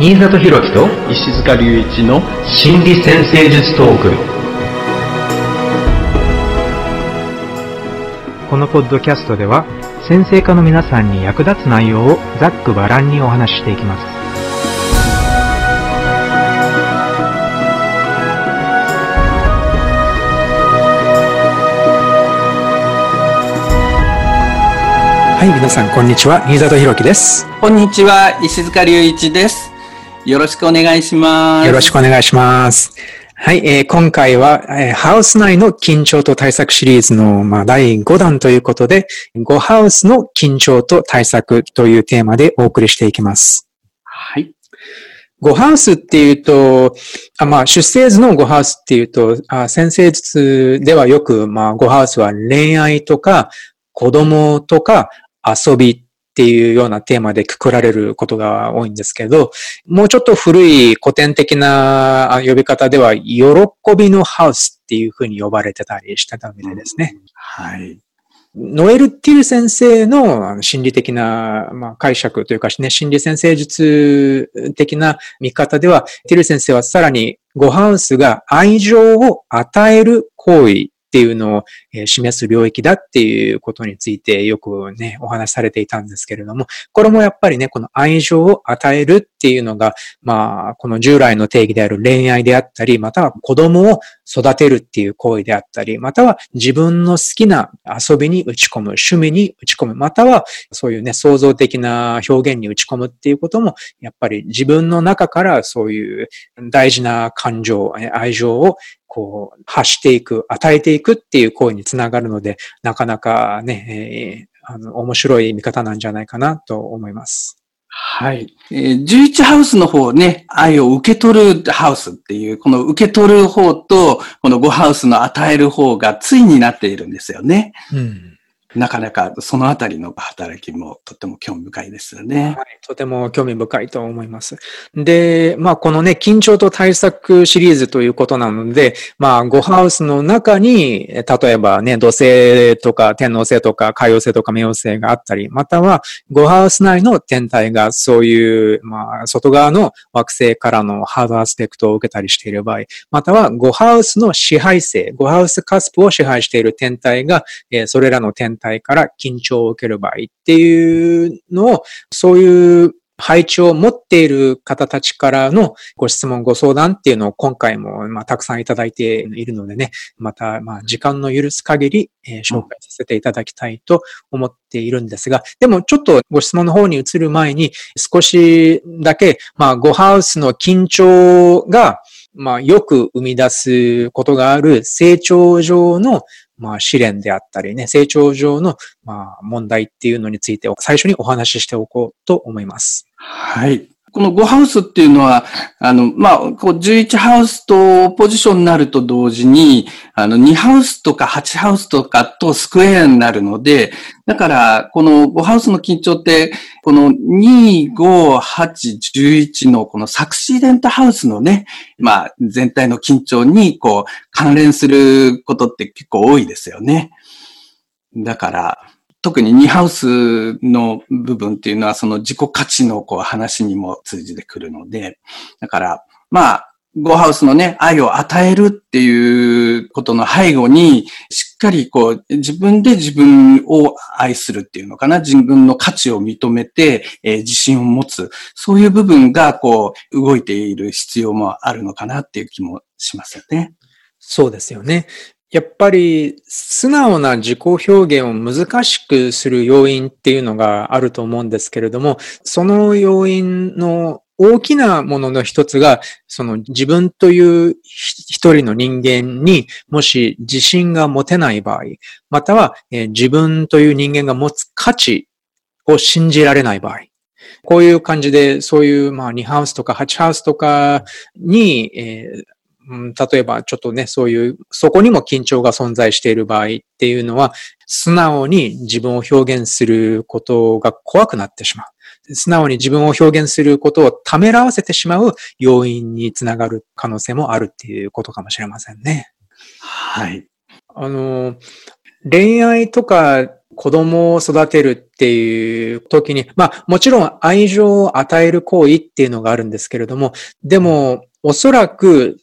新里博樹と石塚隆一の心理先生術トーク。このポッドキャストでは先生科の皆さんに役立つ内容をざっくばらんにお話ししていきます。はい皆さんこんにちは。新里博樹です。こんにちは石塚隆一ですよろしくお願いしますよろしくお願いしますはい、えー、今回は、えー、ハウス内の緊張と対策シリーズの、まあ、第5弾ということで、5ハウスの緊張と対策というテーマでお送りしていきます。はい。5ハウスっていうと、あまあ、出生図の5ハウスっていうと、あ先生術ではよく、まあ、5ハウスは恋愛とか、子供とか、遊びっていうようなテーマでくくられることが多いんですけど、もうちょっと古い古典的な呼び方では、喜びのハウスっていうふうに呼ばれてたりしてたわけでですね。はい。ノエル・ティル先生の心理的な、まあ、解釈というか、ね、心理先生術的な見方では、ティル先生はさらにゴハウスが愛情を与える行為っていうのを、示す領域だっていうことについてよくね、お話しされていたんですけれども、これもやっぱりね、この愛情を与えるっていうのが、まあ、この従来の定義である恋愛であったり、または子供を育てるっていう行為であったり、または自分の好きな遊びに打ち込む、趣味に打ち込む、またはそういうね、創造的な表現に打ち込むっていうことも、やっぱり自分の中からそういう大事な感情、愛情をこう、発していく、与えていくっていう行為につながるので、なかなかね、えー、あの、面白い見方なんじゃないかなと思います。はい。えー、11ハウスの方ね、愛を受け取るハウスっていう、この受け取る方と、この5ハウスの与える方が対になっているんですよね。うん。なかなかそのあたりの働きもとても興味深いですよね。はい、とても興味深いと思います。で、まあこのね、緊張と対策シリーズということなので、まあ5ハウスの中に、例えばね、土星とか天王星とか海王星とか冥王星があったり、または5ハウス内の天体がそういう、まあ外側の惑星からのハードアスペクトを受けたりしている場合、または5ハウスの支配星、5ハウスカスプを支配している天体が、え、それらの天体から緊張を受ける場合っていうのを、そういう配置を持っている方たちからのご質問、ご相談っていうのを今回も、まあ、たくさんいただいているのでね、また、まあ、時間の許す限り、え、紹介させていただきたいと思っているんですが、でもちょっとご質問の方に移る前に、少しだけ、まあ、ゴハウスの緊張が、まあ、よく生み出すことがある成長上のまあ、試練であったりね、成長上の、まあ、問題っていうのについて最初にお話ししておこうと思います。はい。この5ハウスっていうのは、あの、まあ、こう11ハウスとポジションになると同時に、あの、2ハウスとか8ハウスとかとスクエアになるので、だから、この5ハウスの緊張って、この2、5、8、11のこのサクシーデントハウスのね、まあ、全体の緊張に、こう、関連することって結構多いですよね。だから、特にニハウスの部分っていうのはその自己価値のこう話にも通じてくるので、だから、まあ、ゴーハウスのね、愛を与えるっていうことの背後に、しっかりこう、自分で自分を愛するっていうのかな、自分の価値を認めて、えー、自信を持つ、そういう部分がこう、動いている必要もあるのかなっていう気もしますよね。そうですよね。やっぱり素直な自己表現を難しくする要因っていうのがあると思うんですけれども、その要因の大きなものの一つが、その自分という一人の人間にもし自信が持てない場合、または、え自分という人間が持つ価値を信じられない場合、こういう感じで、そういう、まあ、2ハウスとか8ハウスとかに、えーうん、例えばちょっとね、そういう、そこにも緊張が存在している場合っていうのは、素直に自分を表現することが怖くなってしまう。素直に自分を表現することをためらわせてしまう要因につながる可能性もあるっていうことかもしれませんね。はい。あの、恋愛とか子供を育てるっていう時に、まあもちろん愛情を与える行為っていうのがあるんですけれども、でもおそらく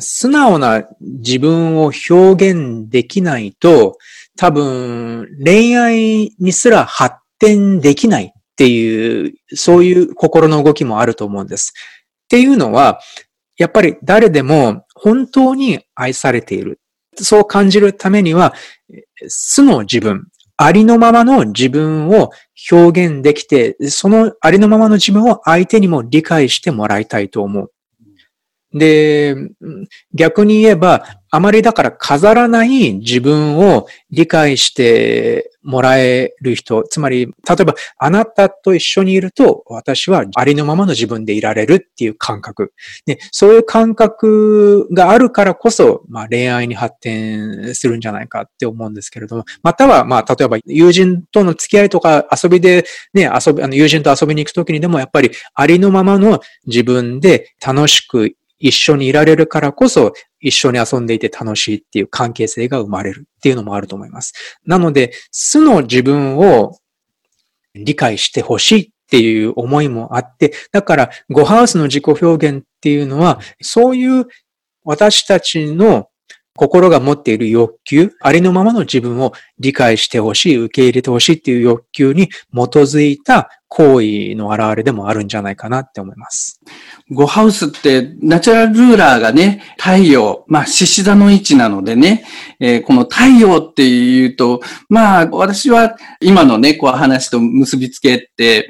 素直な自分を表現できないと、多分恋愛にすら発展できないっていう、そういう心の動きもあると思うんです。っていうのは、やっぱり誰でも本当に愛されている。そう感じるためには、素の自分、ありのままの自分を表現できて、そのありのままの自分を相手にも理解してもらいたいと思う。で、逆に言えば、あまりだから飾らない自分を理解してもらえる人、つまり、例えば、あなたと一緒にいると、私はありのままの自分でいられるっていう感覚。で、そういう感覚があるからこそ、まあ、恋愛に発展するんじゃないかって思うんですけれども、または、まあ、例えば、友人との付き合いとか遊びで、ね、遊び、あの、友人と遊びに行くときにでも、やっぱり、ありのままの自分で楽しく一緒にいられるからこそ、一緒に遊んでいて楽しいっていう関係性が生まれるっていうのもあると思います。なので、素の自分を理解してほしいっていう思いもあって、だから、ゴハウスの自己表現っていうのは、そういう私たちの心が持っている欲求、ありのままの自分を理解してほしい、受け入れてほしいっていう欲求に基づいた行為の現れでもあるんじゃないかなって思います。ゴハウスってナチュラルルーラーがね、太陽、まあ獅子座の位置なのでね、えー、この太陽っていうと、まあ私は今のね、こう話と結びつけて、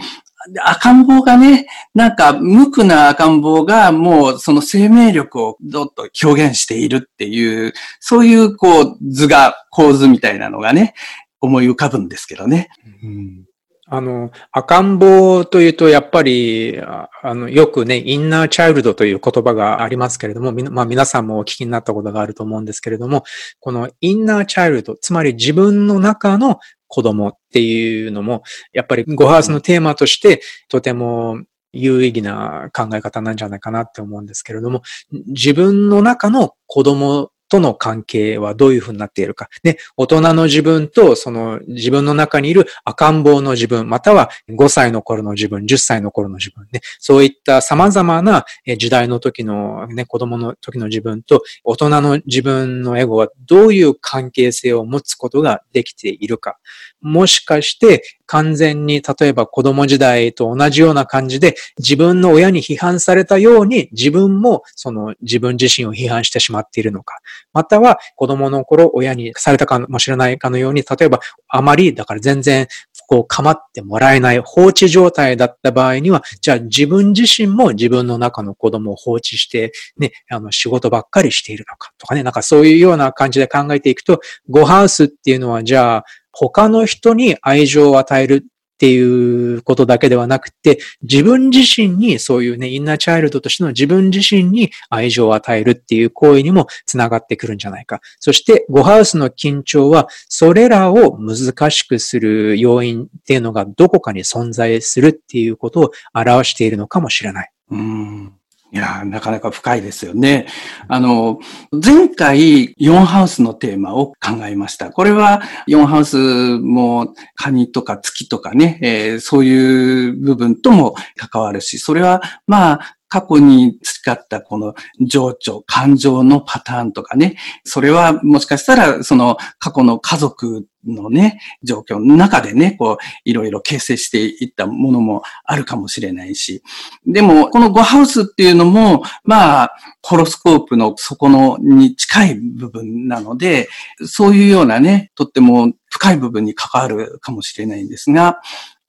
赤ん坊がね、なんか無垢な赤ん坊がもうその生命力をどっと表現しているっていう、そういうこう図が、構図みたいなのがね、思い浮かぶんですけどね。うんあの、赤ん坊というと、やっぱり、あの、よくね、インナーチャイルドという言葉がありますけれども、まあ皆さんもお聞きになったことがあると思うんですけれども、このインナーチャイルド、つまり自分の中の子供っていうのも、やっぱりゴハウスのテーマとしてとても有意義な考え方なんじゃないかなって思うんですけれども、自分の中の子供との関係はどういうふうになっているか。で、大人の自分とその自分の中にいる赤ん坊の自分、または5歳の頃の自分、10歳の頃の自分ね、そういった様々な時代の時のね、子供の時の自分と大人の自分のエゴはどういう関係性を持つことができているか。もしかして完全に例えば子供時代と同じような感じで自分の親に批判されたように自分もその自分自身を批判してしまっているのか。または子供の頃親にされたかもしれないかのように、例えばあまりだから全然こう構ってもらえない放置状態だった場合には、じゃあ自分自身も自分の中の子供を放置して、ね、あの仕事ばっかりしているのかとかね、なんかそういうような感じで考えていくと、ゴハウスっていうのはじゃあ他の人に愛情を与えるっていうことだけではなくて、自分自身にそういうね、インナーチャイルドとしての自分自身に愛情を与えるっていう行為にもつながってくるんじゃないか。そして、ゴハウスの緊張は、それらを難しくする要因っていうのがどこかに存在するっていうことを表しているのかもしれない。うんいやなかなか深いですよね。あの、前回4ハウスのテーマを考えました。これは4ハウスもカニとか月とかね、えー、そういう部分とも関わるし、それはまあ過去に使ったこの情緒、感情のパターンとかね、それはもしかしたらその過去の家族のね、状況の中でね、こう、いろいろ形成していったものもあるかもしれないし。でも、この5ハウスっていうのも、まあ、ホロスコープの底のに近い部分なので、そういうようなね、とっても深い部分に関わるかもしれないんですが、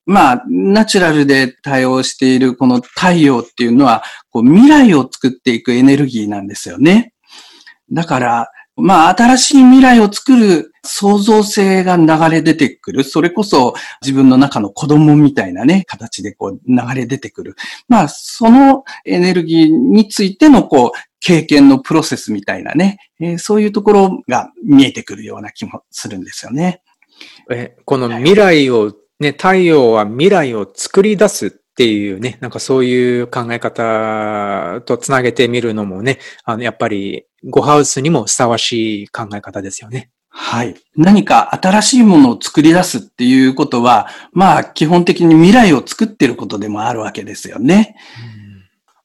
まあ、ナチュラルで対応しているこの太陽っていうのは、こう未来を作っていくエネルギーなんですよね。だから、まあ、新しい未来を作る創造性が流れ出てくる。それこそ自分の中の子供みたいなね、形でこう流れ出てくる。まあ、そのエネルギーについてのこう、経験のプロセスみたいなね、えー、そういうところが見えてくるような気もするんですよね。えこの未来をね、太陽は未来を作り出すっていうね、なんかそういう考え方とつなげてみるのもね、あの、やっぱりゴハウスにもふさわしい考え方ですよね。はい。何か新しいものを作り出すっていうことは、まあ基本的に未来を作ってることでもあるわけですよね。うん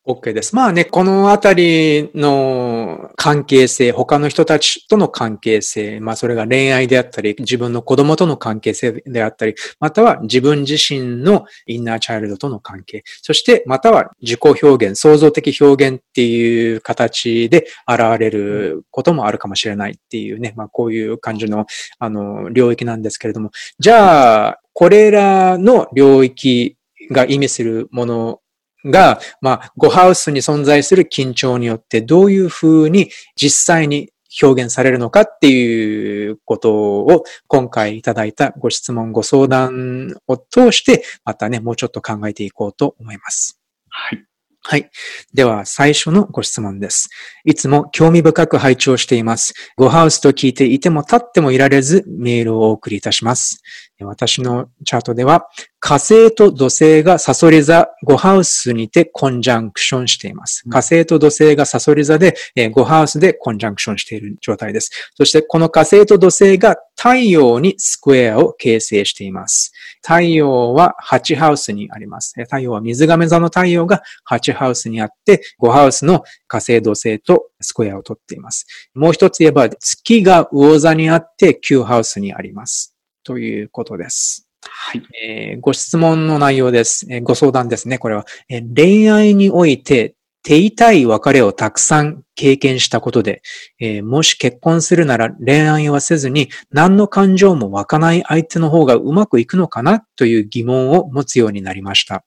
OK です。まあね、このあたりの関係性、他の人たちとの関係性、まあそれが恋愛であったり、自分の子供との関係性であったり、または自分自身のインナーチャイルドとの関係、そしてまたは自己表現、創造的表現っていう形で現れることもあるかもしれないっていうね、まあこういう感じのあの領域なんですけれども、じゃあ、これらの領域が意味するものが、まあ、ゴハウスに存在する緊張によってどういうふうに実際に表現されるのかっていうことを今回いただいたご質問、ご相談を通して、またね、もうちょっと考えていこうと思います。はい。はい。では、最初のご質問です。いつも興味深く拝聴しています。ゴハウスと聞いていても立ってもいられず、メールをお送りいたします。私のチャートでは、火星と土星がサソリ座5ハウスにてコンジャンクションしています。火星と土星がサソリ座で5ハウスでコンジャンクションしている状態です。そしてこの火星と土星が太陽にスクエアを形成しています。太陽は8ハウスにあります。太陽は水亀座の太陽が8ハウスにあって、5ハウスの火星土星とスクエアをとっています。もう一つ言えば月が魚座にあって9ハウスにあります。ということです。はい。えー、ご質問の内容です。えー、ご相談ですね、これは。えー、恋愛において手痛い別れをたくさん経験したことで、えー、もし結婚するなら恋愛はせずに何の感情も湧かない相手の方がうまくいくのかなという疑問を持つようになりました。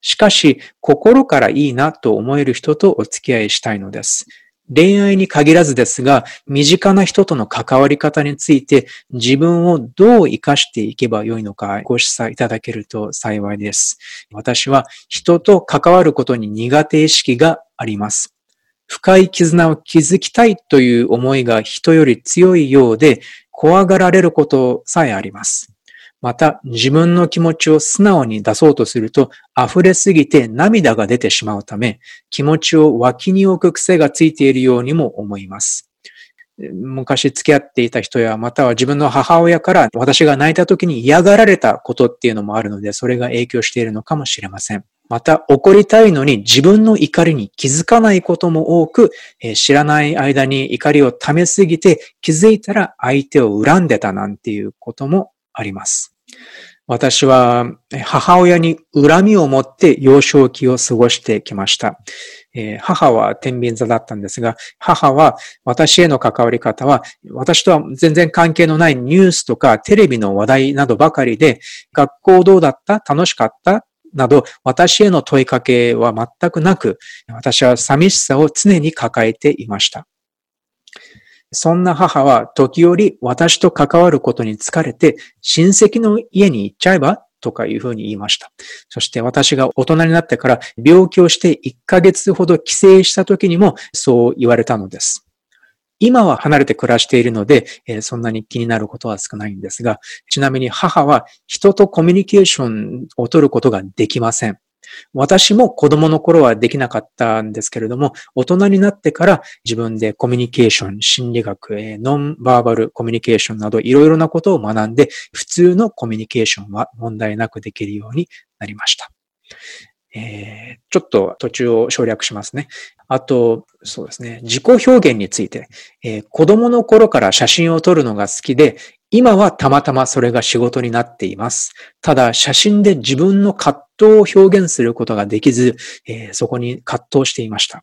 しかし、心からいいなと思える人とお付き合いしたいのです。恋愛に限らずですが、身近な人との関わり方について自分をどう活かしていけばよいのかご示唆いただけると幸いです。私は人と関わることに苦手意識があります。深い絆を築きたいという思いが人より強いようで、怖がられることさえあります。また、自分の気持ちを素直に出そうとすると、溢れすぎて涙が出てしまうため、気持ちを脇に置く癖がついているようにも思います。昔付き合っていた人や、または自分の母親から私が泣いた時に嫌がられたことっていうのもあるので、それが影響しているのかもしれません。また、怒りたいのに自分の怒りに気づかないことも多く、え知らない間に怒りを溜めすぎて気づいたら相手を恨んでたなんていうこともあります。私は母親に恨みを持って幼少期を過ごしてきました。えー、母は天秤座だったんですが、母は私への関わり方は、私とは全然関係のないニュースとかテレビの話題などばかりで、学校どうだった？楽しかった？など、私への問いかけは全くなく、私は寂しさを常に抱えていました。そんな母は時折私と関わることに疲れて親戚の家に行っちゃえばとかいうふうに言いました。そして私が大人になってから病気をして1ヶ月ほど帰省した時にもそう言われたのです。今は離れて暮らしているので、そんなに気になることは少ないんですが、ちなみに母は人とコミュニケーションを取ることができません。私も子供の頃はできなかったんですけれども、大人になってから自分でコミュニケーション、心理学、ノンバーバルコミュニケーションなどいろいろなことを学んで、普通のコミュニケーションは問題なくできるようになりました。えー、ちょっと途中を省略しますね。あと、そうですね。自己表現について、えー、子供の頃から写真を撮るのが好きで、今はたまたまそれが仕事になっています。ただ、写真で自分の葛藤を表現することができず、えー、そこに葛藤していました。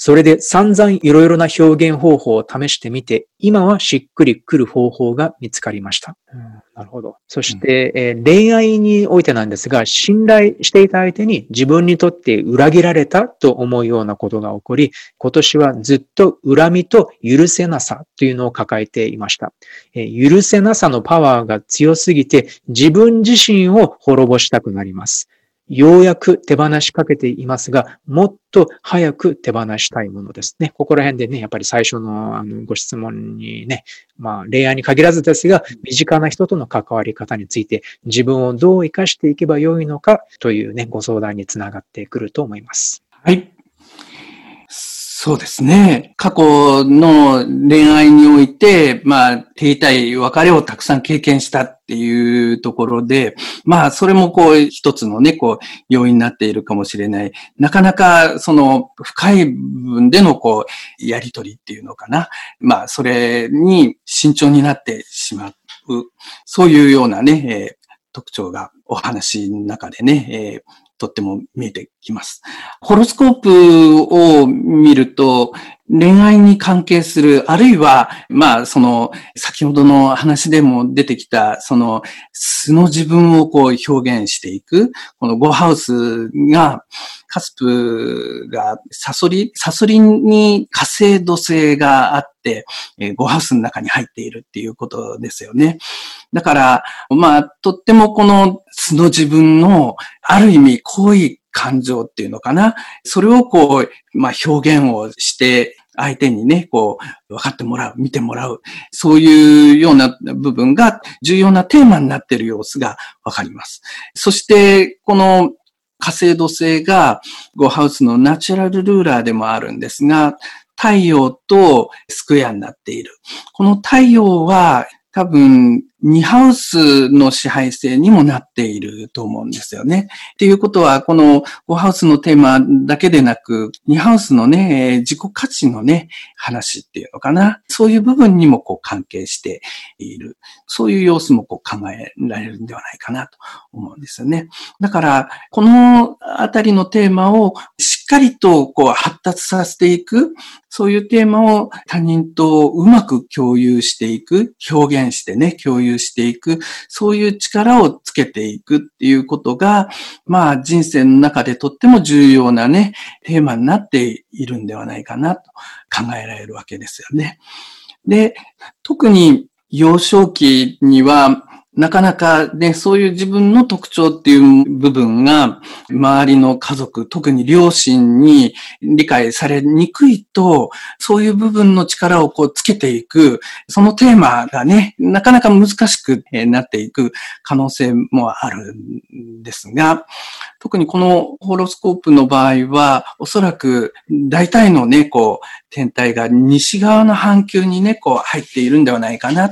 それで散々いろいろな表現方法を試してみて、今はしっくりくる方法が見つかりました。うんなるほど。そして、うん、えー、恋愛においてなんですが、信頼していた相手に自分にとって裏切られたと思うようなことが起こり、今年はずっと恨みと許せなさというのを抱えていました。えー、許せなさのパワーが強すぎて自分自身を滅ぼしたくなります。ようやく手放しかけていますが、もっと早く手放したいものですね。ここら辺でね、やっぱり最初のあのご質問にね、まあ恋愛に限らずですが、身近な人との関わり方について自分をどう活かしていけばよいのかというね、ご相談につながってくると思います。はい。そうですね。過去の恋愛において、まあ、手痛い別れをたくさん経験したっていうところで、まあ、それもこう、一つのね、こう、要因になっているかもしれない。なかなか、その、深い部分での、こう、やりとりっていうのかな。まあ、それに慎重になってしまう。そういうようなね、えー、特徴がお話の中でね、えー、とっても見えてきます。ホロスコープを見ると、恋愛に関係する、あるいは、まあ、その、先ほどの話でも出てきた、その、素の自分をこう表現していく、このゴハウスが、カスプがサソリ、サソリに火星土星があって、えー、ゴハウスの中に入っているっていうことですよね。だから、まあ、とってもこの素の自分の、ある意味、濃い感情っていうのかな。それをこう、まあ、表現をして、相手にね、こう、分かってもらう、見てもらう。そういうような部分が重要なテーマになっている様子がわかります。そして、この火星土星がゴハウスのナチュラルルーラーでもあるんですが、太陽とスクエアになっている。この太陽は多分、2ハウスの支配性にもなっていると思うんですよね。っていうことは、この5ハウスのテーマだけでなく、2ハウスのね、自己価値のね、話っていうのかな。そういう部分にもこう関係している。そういう様子もこう考えられるんではないかなと思うんですよね。だから、このあたりのテーマをしっかりとこう発達させていく、そういうテーマを他人とうまく共有していく、表現してね、共有していく、そういう力をつけていくっていうことが、まあ人生の中でとっても重要なね、テーマになっているんではないかなと考えられるわけですよね。で、特に幼少期には、なかなかね、そういう自分の特徴っていう部分が、周りの家族、特に両親に理解されにくいと、そういう部分の力をこうつけていく、そのテーマがね、なかなか難しくなっていく可能性もあるんですが、特にこのホロスコープの場合は、おそらく大体のね、こう、天体が西側の半球にね、こう入っているんではないかな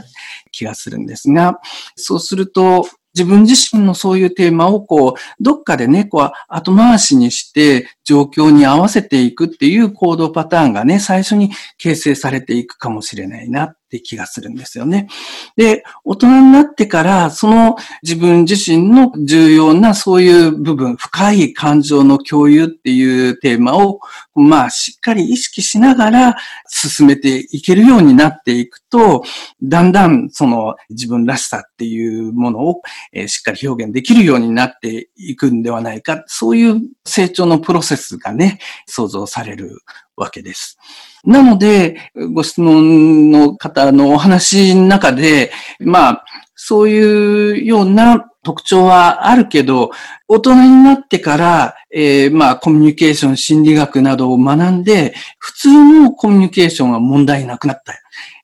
気がするんですが、そうすると、自分自身のそういうテーマをこう、どっかでね、こう、後回しにして状況に合わせていくっていう行動パターンがね、最初に形成されていくかもしれないな。っって気がするんですよね。で、大人になってから、その自分自身の重要なそういう部分、深い感情の共有っていうテーマを、まあ、しっかり意識しながら進めていけるようになっていくと、だんだんその自分らしさっていうものを、えしっかり表現できるようになっていくんではないか、そういう成長のプロセスがね、想像されるわけです。なので、ご質問の方のお話の中で、まあ、そういうような特徴はあるけど、大人になってから、えー、まあ、コミュニケーション、心理学などを学んで、普通のコミュニケーションは問題なくなった。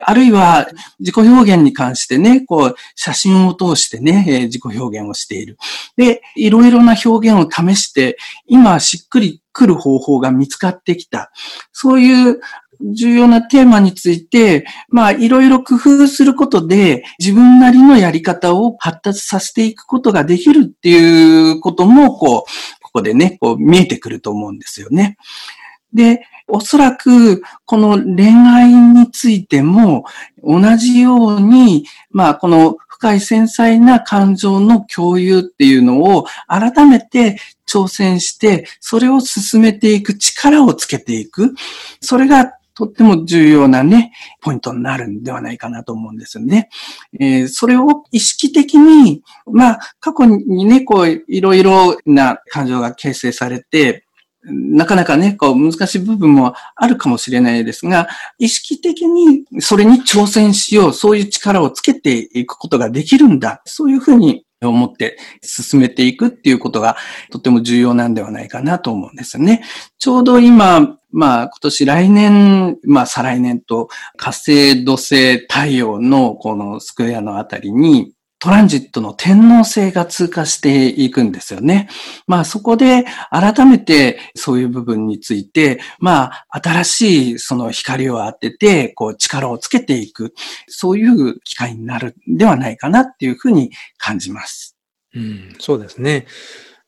あるいは、自己表現に関してね、こう、写真を通してね、えー、自己表現をしている。で、いろいろな表現を試して、今しっくり来る方法が見つかってきた。そういう重要なテーマについて、まあ、いろいろ工夫することで、自分なりのやり方を発達させていくことができるっていうことも、こう、ここでね、こう見えてくると思うんですよね。で、おそらく、この恋愛についても、同じように、まあ、この深い繊細な感情の共有っていうのを改めて挑戦して、それを進めていく力をつけていく。それがとっても重要なね、ポイントになるんではないかなと思うんですよね。えー、それを意識的に、まあ、過去にね、こう、いろいろな感情が形成されて、なかなかね、こう、難しい部分もあるかもしれないですが、意識的にそれに挑戦しよう、そういう力をつけていくことができるんだ。そういうふうに思って進めていくっていうことがとても重要なんではないかなと思うんですよね。ちょうど今、まあ今年来年、まあ再来年と火星、土星、太陽のこのスクエアのあたりにトランジットの天皇星が通過していくんですよね。まあそこで改めてそういう部分について、まあ新しいその光を当てて、こう力をつけていく、そういう機会になるんではないかなっていうふうに感じます。うん、そうですね。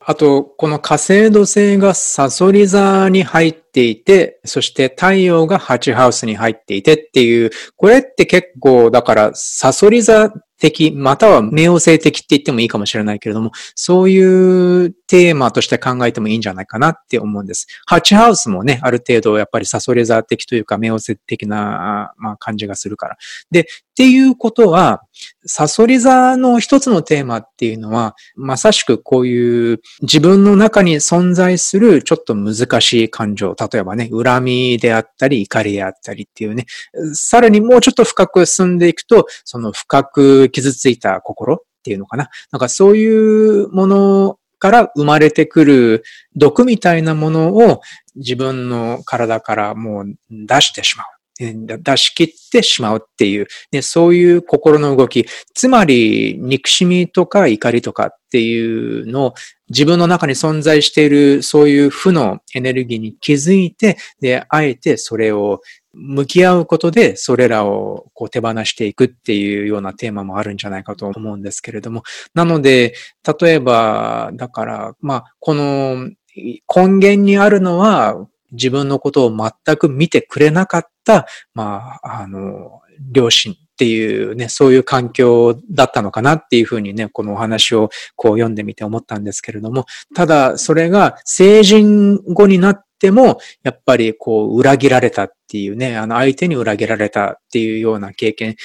あと、この火星土星がサソリ座に入っていて、そして太陽がハチハウスに入っていてっていう、これって結構、だから、サソリ座的、または冥王星的って言ってもいいかもしれないけれども、そういうテーマとして考えてもいいんじゃないかなって思うんです。ハチハウスもね、ある程度やっぱりサソリ座的というか冥王星的な、まあ、感じがするから。で、っていうことは、サソリ座の一つのテーマっていうのは、まさしくこういう自分の中に存在するちょっと難しい感情、例えばね、恨みであったり、怒りであったりっていうね、さらにもうちょっと深く進んでいくと、その深く傷ついた心っていうのかな。なんかそういうものから生まれてくる毒みたいなものを自分の体からもう出してしまう。出し切ってしまうっていう、ね、そういう心の動き。つまり、憎しみとか怒りとかっていうのを自分の中に存在しているそういう負のエネルギーに気づいて、で、あえてそれを向き合うことで、それらをこう手放していくっていうようなテーマもあるんじゃないかと思うんですけれども。なので、例えば、だから、まあ、この根源にあるのは、自分のことを全く見てくれなかった、まあ、あの、両親っていうね、そういう環境だったのかなっていうふうにね、このお話をこう読んでみて思ったんですけれども、ただそれが成人後になっても、やっぱりこう裏切られたっていうね、あの相手に裏切られたっていうような経験、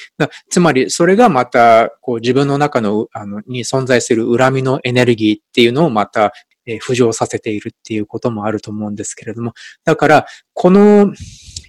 つまりそれがまたこう自分の中のあのに存在する恨みのエネルギーっていうのをまたえ浮上させているっていうこともあると思うんですけれども、だから、この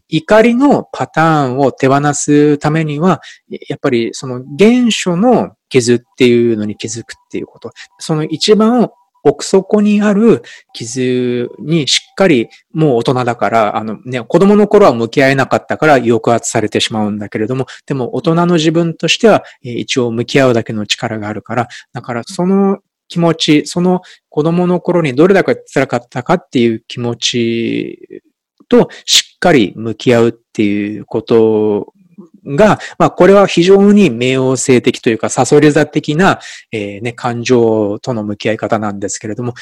怒りのパターンを手放すためには、やっぱりその原初の傷っていうのに気づくっていうこと。その一番奥底にある傷にしっかりもう大人だから、あのね、子供の頃は向き合えなかったから抑圧されてしまうんだけれども、でも大人の自分としては一応向き合うだけの力があるから、だからその気持ち、その子供の頃にどれだけ辛かったかっていう気持ちとしっかり向き合うっていうことが、まあ、これは非常に冥王星的というか、サソリ座的な、えー、ね、感情との向き合い方なんですけれども、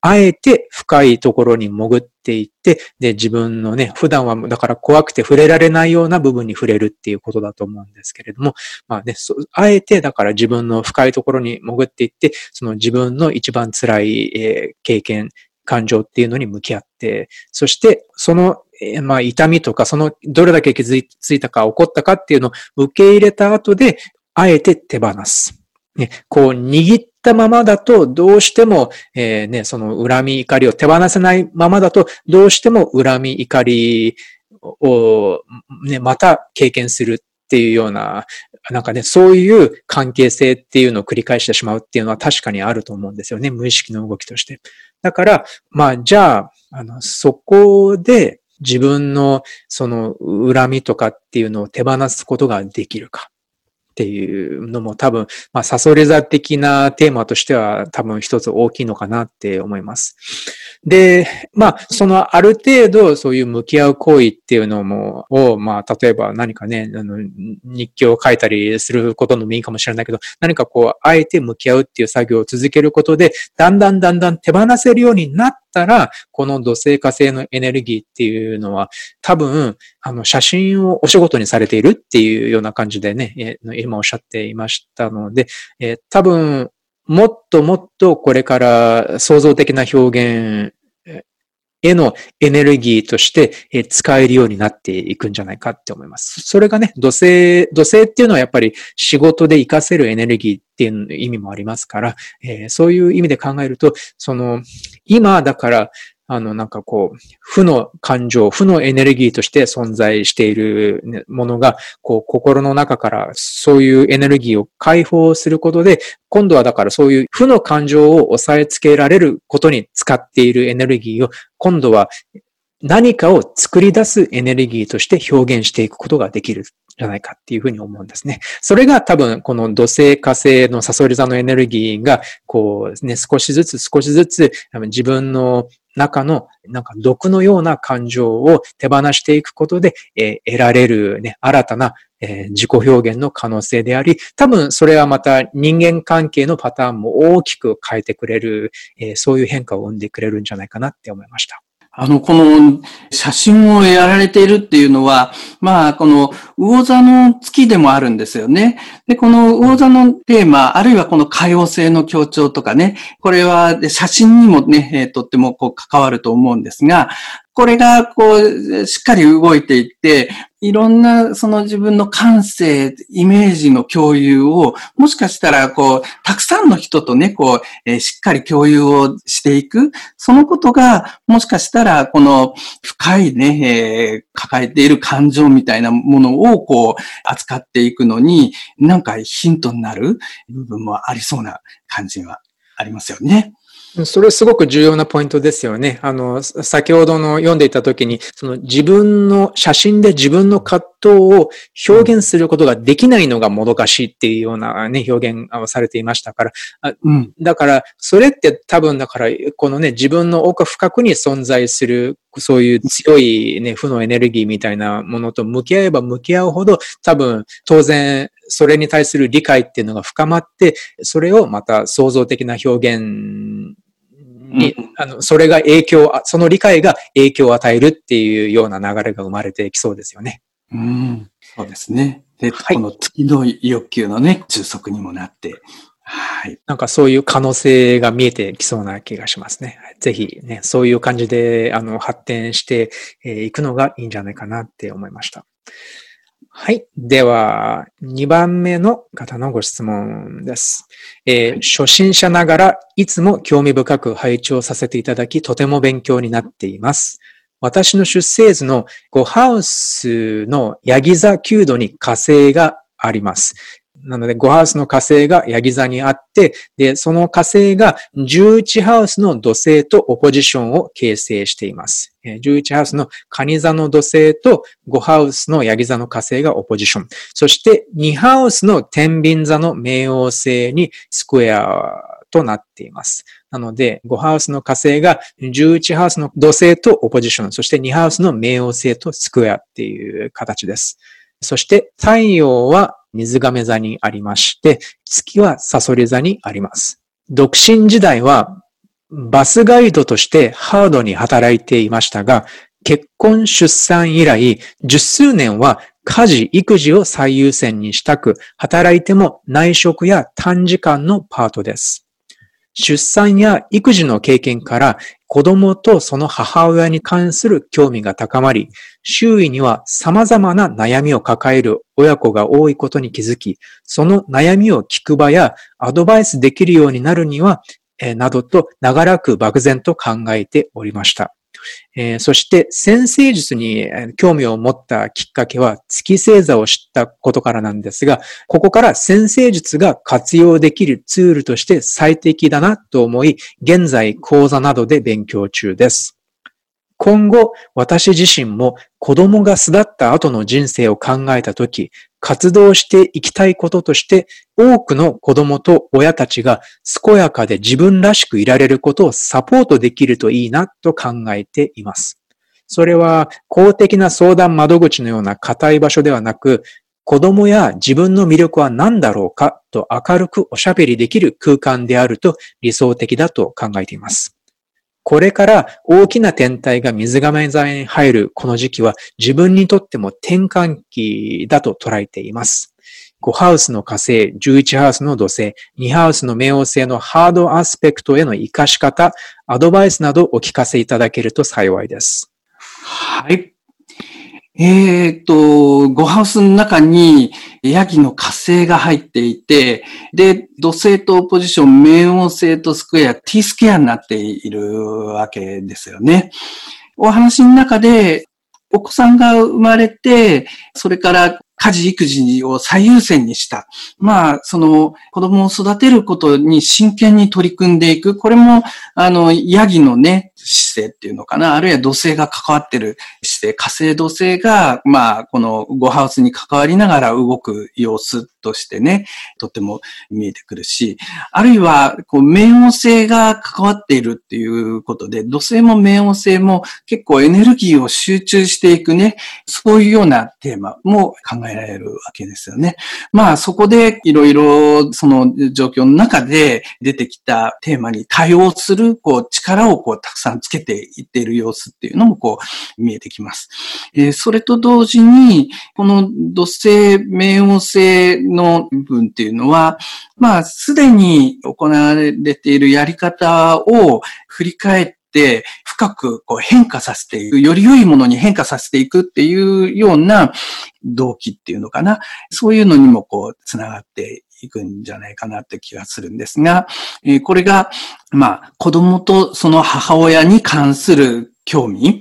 あえて深いところに潜っていって、で、自分のね、普段はだから怖くて触れられないような部分に触れるっていうことだと思うんですけれども、まあね、あえてだから自分の深いところに潜っていって、その自分の一番辛い、えー、経験、感情っていうのに向き合って、そしてそのまあ、痛みとか、その、どれだけ傷ついたか、起こったかっていうのを受け入れた後で、あえて手放す。ね、こう、握ったままだと、どうしても、えー、ね、その恨み、怒りを手放せないままだと、どうしても恨み、怒りを、ね、また経験するっていうような、なんかね、そういう関係性っていうのを繰り返してしまうっていうのは確かにあると思うんですよね。無意識の動きとして。だから、まあ、じゃあ、あの、そこで、自分のその恨みとかっていうのを手放すことができるか。っていうのも多分、まあ、サソリ座的なテーマとしては多分一つ大きいのかなって思います。で、まあ、そのある程度そういう向き合う行為っていうのも、を、まあ、例えば何かね、あの、日記を書いたりすることのもいいかもしれないけど、何かこう、あえて向き合うっていう作業を続けることで、だんだんだんだん手放せるようになったら、この土星火星のエネルギーっていうのは、多分、あの、写真をお仕事にされているっていうような感じでね、え今おっしゃっていましたので、え多分、もっともっとこれから創造的な表現へのエネルギーとして使えるようになっていくんじゃないかって思います。それがね、土星、土星っていうのはやっぱり仕事で活かせるエネルギーっていう意味もありますから、えー、そういう意味で考えると、その、今だからあの、なんかこう、負の感情、負のエネルギーとして存在しているものが、こう、心の中からそういうエネルギーを解放することで、今度はだからそういう負の感情を抑えつけられることに使っているエネルギーを、今度は何かを作り出すエネルギーとして表現していくことができるじゃないかっていうふうに思うんですね。それが多分この土星火星のサソリ座のエネルギーがこうね、少しずつ少しずつ自分の中のなんか毒のような感情を手放していくことで、えー、得られるね、新たな、えー、自己表現の可能性であり、多分それはまた人間関係のパターンも大きく変えてくれる、えー、そういう変化を生んでくれるんじゃないかなって思いました。あの、この写真をやられているっていうのは、まあ、この魚座の月でもあるんですよね。で、この魚座のテーマ、あるいはこの可用性の強調とかね、これは写真にもね、とってもこう関わると思うんですが、これが、こう、しっかり動いていって、いろんな、その自分の感性、イメージの共有を、もしかしたら、こう、たくさんの人とね、こう、えー、しっかり共有をしていく。そのことが、もしかしたら、この深いね、えー、抱えている感情みたいなものを、こう、扱っていくのに、なんかヒントになる部分もありそうな感じはありますよね。それすごく重要なポイントですよね。あの、先ほどの読んでいたときに、その自分の写真で自分の葛藤を表現することができないのがもどかしいっていうようなね、表現をされていましたから。うん、だから、それって多分だから、このね、自分の奥深くに存在する、そういう強いね、負のエネルギーみたいなものと向き合えば向き合うほど、多分、当然、それに対する理解っていうのが深まって、それをまた創造的な表現に、あの、それが影響、その理解が影響を与えるっていうような流れが生まれてきそうですよね。うん。そうですね。で、はい、この月の欲求のね、充足にもなって、はい。なんかそういう可能性が見えてきそうな気がしますね。ぜひね、そういう感じで、あの、発展していくのがいいんじゃないかなって思いました。はい。では、2番目の方のご質問です。えー、初心者ながらいつも興味深く拝聴させていただき、とても勉強になっています。私の出生図の5ハウスのヤギ座9度に火星があります。なので、5ハウスの火星がヤギ座にあって、で、その火星が11ハウスの土星とオポジションを形成しています。11ハウスのカニ座の土星と5ハウスのヤギ座の火星がオポジション。そして2ハウスの天秤座の冥王星にスクエアとなっています。なので、5ハウスの火星が11ハウスの土星とオポジション、そして2ハウスの冥王星とスクエアっていう形です。そして太陽は水亀座にありまして、月はサソリ座にあります。独身時代はバスガイドとしてハードに働いていましたが、結婚出産以来、十数年は家事、育児を最優先にしたく、働いても内職や短時間のパートです。出産や育児の経験から子供とその母親に関する興味が高まり、周囲には様々な悩みを抱える親子が多いことに気づき、その悩みを聞く場やアドバイスできるようになるには、えなどと長らく漠然と考えておりました。えー、そして先生術に興味を持ったきっかけは月星座を知ったことからなんですが、ここから先生術が活用できるツールとして最適だなと思い、現在講座などで勉強中です。今後、私自身も子供が巣立った後の人生を考えたとき、活動していきたいこととして、多くの子供と親たちが健やかで自分らしくいられることをサポートできるといいなと考えています。それは公的な相談窓口のような固い場所ではなく、子供や自分の魅力は何だろうかと明るくおしゃべりできる空間であると理想的だと考えています。これから大きな天体が水亀座に入るこの時期は自分にとっても転換期だと捉えています。5ハウスの火星、11ハウスの土星、2ハウスの冥王星のハードアスペクトへの活かし方、アドバイスなどお聞かせいただけると幸いです。はい。えっ、と、ごハウスの中にヤギの火星が入っていて、で、土星とポジション、冥王星とスクエア、T スクエアになっているわけですよね。お話の中で、お子さんが生まれて、それから家事育児を最優先にした。まあ、その子供を育てることに真剣に取り組んでいく。これも、あの、ヤギのね、姿勢っていうのかな。あるいは土星が関わってる姿勢、火星土星が、まあ、このゴハウスに関わりながら動く様子としてね、とても見えてくるし、あるいは、こう、冥王星が関わっているっていうことで、土星も冥王星も結構エネルギーを集中していくね、そういうようなテーマも考ええられるわけですよね。まあ、そこでいろいろその状況の中で出てきたテーマに対応する、こう、力をこう、たくさんつけていっている様子っていうのもこう、見えてきます。えー、それと同時に、この土星、冥王星の部分っていうのは、まあ、すでに行われているやり方を振り返って、深くこう変化させていく、より良いものに変化させていくっていうような動機っていうのかな。そういうのにもこう、つながっていくんじゃないかなって気がするんですが、えこれが、まあ、子供とその母親に関する興味、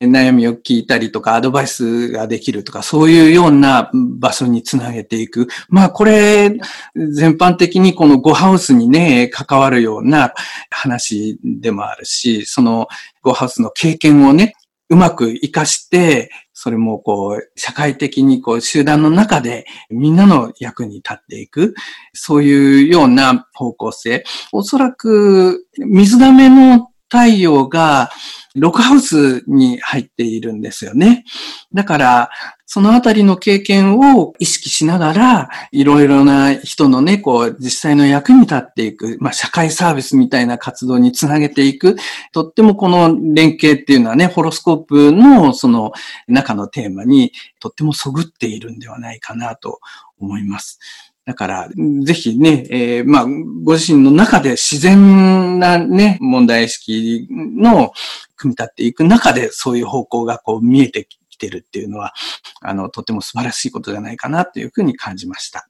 悩みを聞いたりとか、アドバイスができるとか、そういうような場所につなげていく。まあ、これ、全般的にこのゴハウスにね、関わるような話でもあるし、そのゴハウスの経験をね、うまく活かして、それもこう、社会的にこう、集団の中でみんなの役に立っていく、そういうような方向性。おそらく、水亀の太陽がロックハウスに入っているんですよね。だから、そのあたりの経験を意識しながら、いろいろな人のね、こう、実際の役に立っていく、まあ、社会サービスみたいな活動につなげていく、とってもこの連携っていうのはね、ホロスコープのその中のテーマにとってもそぐっているんではないかなと思います。だから、ぜひね、えー、まあ、ご自身の中で自然なね、問題意識の組み立っていく中で、そういう方向がこう見えてきてるっていうのは、あの、とても素晴らしいことじゃないかなというふうに感じました。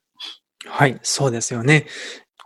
はい、そうですよね。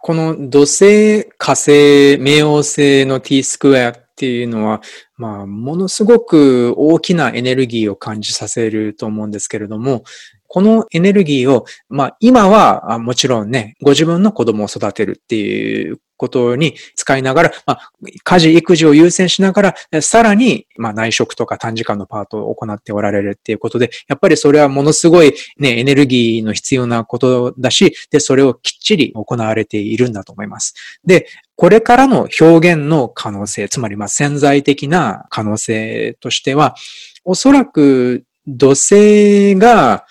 この土星、火星、冥王星の t スクエアっていうのは、まあ、ものすごく大きなエネルギーを感じさせると思うんですけれども、このエネルギーを、まあ今はもちろんね、ご自分の子供を育てるっていうことに使いながら、まあ、家事、育児を優先しながら、さらに、まあ、内職とか短時間のパートを行っておられるっていうことで、やっぱりそれはものすごいね、エネルギーの必要なことだし、で、それをきっちり行われているんだと思います。で、これからの表現の可能性、つまりまあ潜在的な可能性としては、おそらく土星が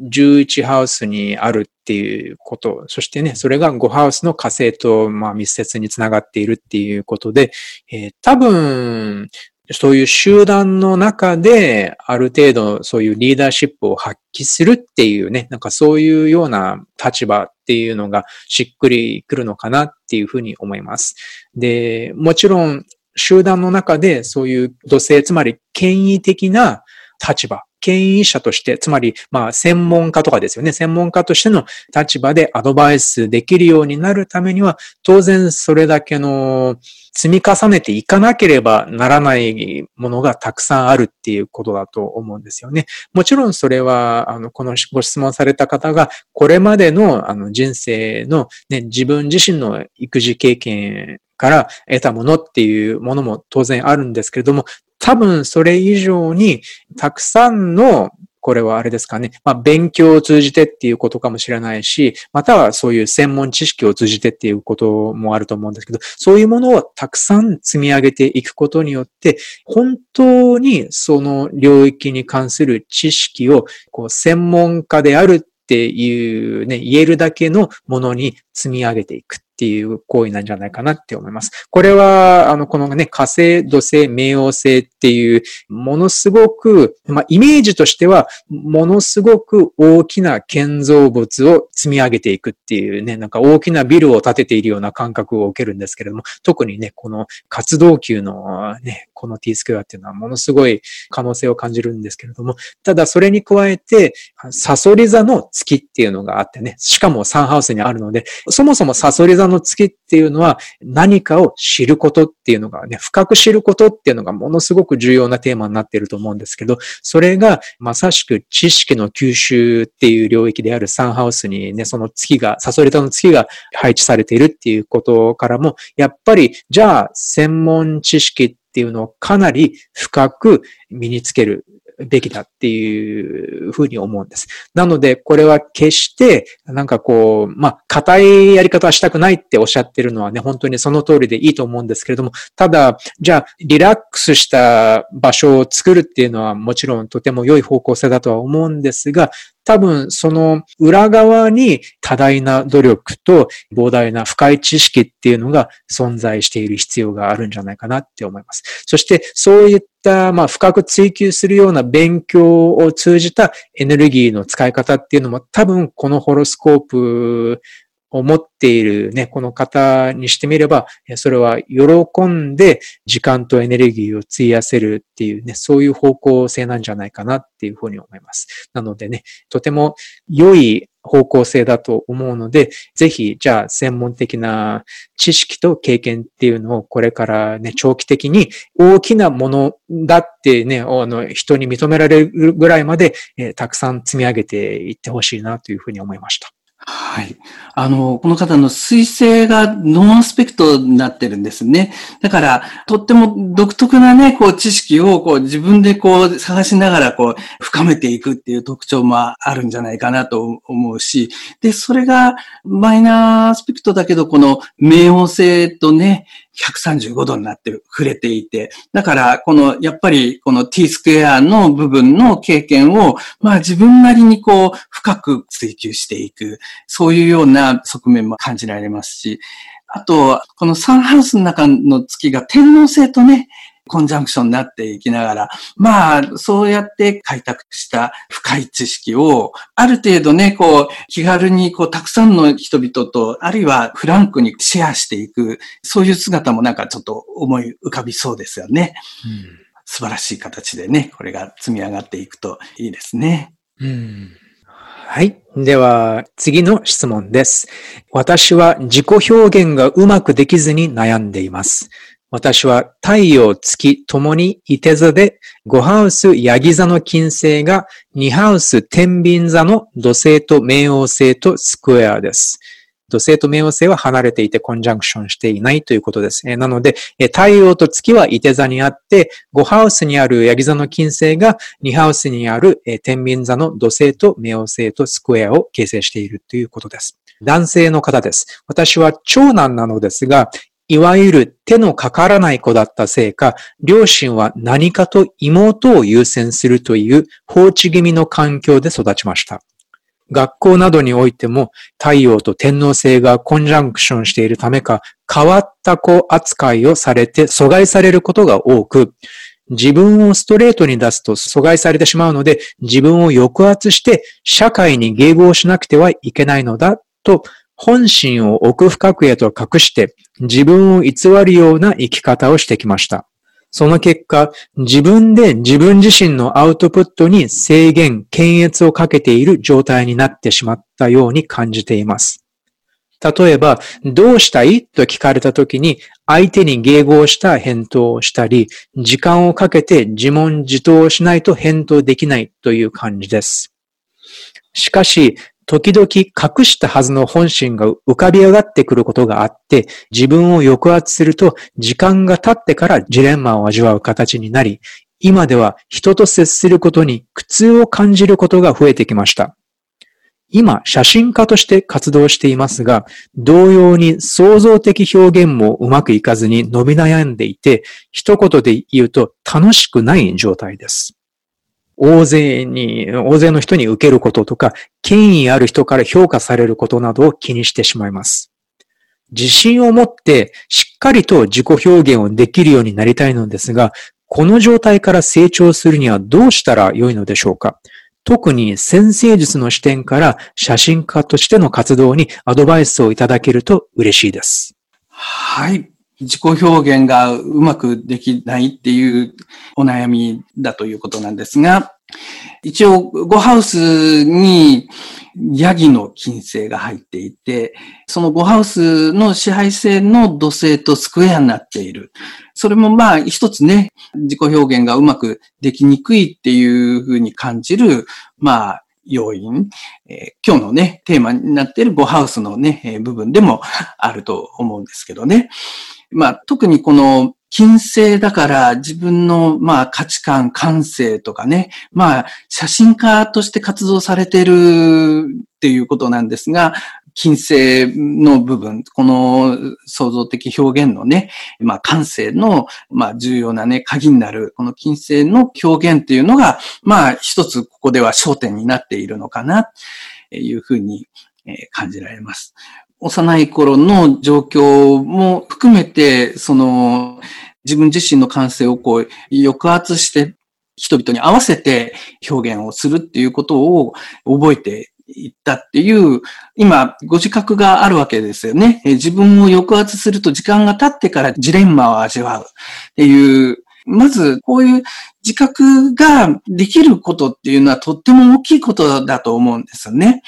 11ハウスにあるっていうこと、そしてね、それが5ハウスの火星と、まあ、密接につながっているっていうことで、えー、多分、そういう集団の中で、ある程度そういうリーダーシップを発揮するっていうね、なんかそういうような立場っていうのがしっくりくるのかなっていうふうに思います。で、もちろん集団の中でそういう土星、つまり権威的な立場権威者として、つまり、まあ、専門家とかですよね。専門家としての立場でアドバイスできるようになるためには、当然それだけの積み重ねていかなければならないものがたくさんあるっていうことだと思うんですよね。もちろんそれは、あの、このご質問された方が、これまでのあの人生のね、自分自身の育児経験から得たものっていうものも当然あるんですけれども、多分それ以上にたくさんのこれはあれですかね。まあ、勉強を通じてっていうことかもしれないし、またはそういう専門知識を通じてっていうこともあると思うんですけど、そういうものをたくさん積み上げていくことによって、本当にその領域に関する知識を、こう、専門家であるっていうね、言えるだけのものに積み上げていく。っていう行為なんじゃないかなって思います。これは、あの、このね、火星、土星、冥王星っていう、ものすごく、まあ、イメージとしては、ものすごく大きな建造物を積み上げていくっていうね、なんか大きなビルを建てているような感覚を受けるんですけれども、特にね、この活動級のね、この T スクエアっていうのはものすごい可能性を感じるんですけれども、ただそれに加えて、サソリ座の月っていうのがあってね、しかもサンハウスにあるので、そもそもサソリ座のの月っていうのは何かを知ることっていうのがね、深く知ることっていうのがものすごく重要なテーマになっていると思うんですけど、それがまさしく知識の吸収っていう領域であるサンハウスにね、その月が、サソリタの月が配置されているっていうことからも、やっぱり、じゃあ専門知識っていうのをかなり深く身につけるべきだっていうふうに思うんです。なので、これは決して、なんかこう、まあ、硬いやり方はしたくないっておっしゃってるのはね、本当にその通りでいいと思うんですけれども、ただ、じゃあ、リラックスした場所を作るっていうのはもちろんとても良い方向性だとは思うんですが、多分その裏側に多大な努力と膨大な深い知識っていうのが存在している必要があるんじゃないかなって思います。そしてそういったまあ深く追求するような勉強を通じたエネルギーの使い方っていうのも多分このホロスコープを持っているね、この方にしてみれば、それは喜んで時間とエネルギーを費やせるっていうね、そういう方向性なんじゃないかなっていうふうに思います。なのでね、とても良い方向性だと思うので、ぜひ、じゃあ、専門的な知識と経験っていうのをこれからね、長期的に大きなものだってね、あの、人に認められるぐらいまで、えー、たくさん積み上げていってほしいなというふうに思いました。はい。あの、この方の彗星がノンアスペクトになってるんですね。だから、とっても独特なね、こう、知識を、こう、自分でこう、探しながら、こう、深めていくっていう特徴もあるんじゃないかなと思うし、で、それが、マイナーアスペクトだけど、この、冥王星とね、135度になって触れていて、だから、この、やっぱり、この t スクエアの部分の経験を、まあ自分なりにこう、深く追求していく、そういうような側面も感じられますし、あと、このサンハウスの中の月が天皇星とね、コンジャンクションになっていきながら、まあ、そうやって開拓した深い知識を、ある程度ね、こう、気軽に、こう、たくさんの人々と、あるいはフランクにシェアしていく、そういう姿もなんかちょっと思い浮かびそうですよね。うん、素晴らしい形でね、これが積み上がっていくといいですね。うんはい。では、次の質問です。私は自己表現がうまくできずに悩んでいます。私は太陽、月ともに伊手座で、5ハウス、ヤギ座の金星が2ハウス、天秤座の土星と冥王星とスクエアです。土星と冥王星は離れていてコンジャンクションしていないということです。なので、太陽と月は伊手座にあって、5ハウスにあるヤギ座の金星が2ハウスにある天秤座の土星と冥王星とスクエアを形成しているということです。男性の方です。私は長男なのですが、いわゆる手のかからない子だったせいか、両親は何かと妹を優先するという放置気味の環境で育ちました。学校などにおいても太陽と天皇星がコンジャンクションしているためか、変わった子扱いをされて阻害されることが多く、自分をストレートに出すと阻害されてしまうので、自分を抑圧して社会に迎合しなくてはいけないのだと本心を奥深くへと隠して自分を偽るような生き方をしてきました。その結果、自分で自分自身のアウトプットに制限、検閲をかけている状態になってしまったように感じています。例えば、どうしたい？と聞かれたときに、相手に迎合した返答をしたり、時間をかけて自問自答しないと返答できないという感じです。しかし、時々隠したはずの本心が浮かび上がってくることがあって、自分を抑圧すると時間が経ってからジレンマを味わう形になり、今では人と接することに苦痛を感じることが増えてきました。今、写真家として活動していますが、同様に創造的表現もうまくいかずに伸び悩んでいて、一言で言うと楽しくない状態です。大勢に、大勢の人に受けることとか、権威ある人から評価されることなどを気にしてしまいます。自信を持ってしっかりと自己表現をできるようになりたいのですが、この状態から成長するにはどうしたら良いのでしょうか特に先生術の視点から写真家としての活動にアドバイスをいただけると嬉しいです。はい。自己表現がうまくできないっていうお悩みだということなんですが、一応、ゴハウスにヤギの金星が入っていて、そのゴハウスの支配性の土星とスクエアになっている。それもまあ一つね、自己表現がうまくできにくいっていうふうに感じる、まあ要因、えー、今日のね、テーマになっているゴハウスのね、えー、部分でもあると思うんですけどね。まあ特にこの金星だから自分の、まあ、価値観、感性とかね、まあ、写真家として活動されてるっていうことなんですが、金星の部分、この創造的表現のね、まあ感性の、まあ重要なね、鍵になる、この金星の表現っていうのが、まあ一つここでは焦点になっているのかな、というふうに感じられます。幼い頃の状況も含めて、その自分自身の感性をこう抑圧して人々に合わせて表現をするっていうことを覚えていったっていう、今、ご自覚があるわけですよね。自分を抑圧すると時間が経ってからジレンマを味わうっていう、まず、こういう自覚ができることっていうのはとっても大きいことだと思うんですよね。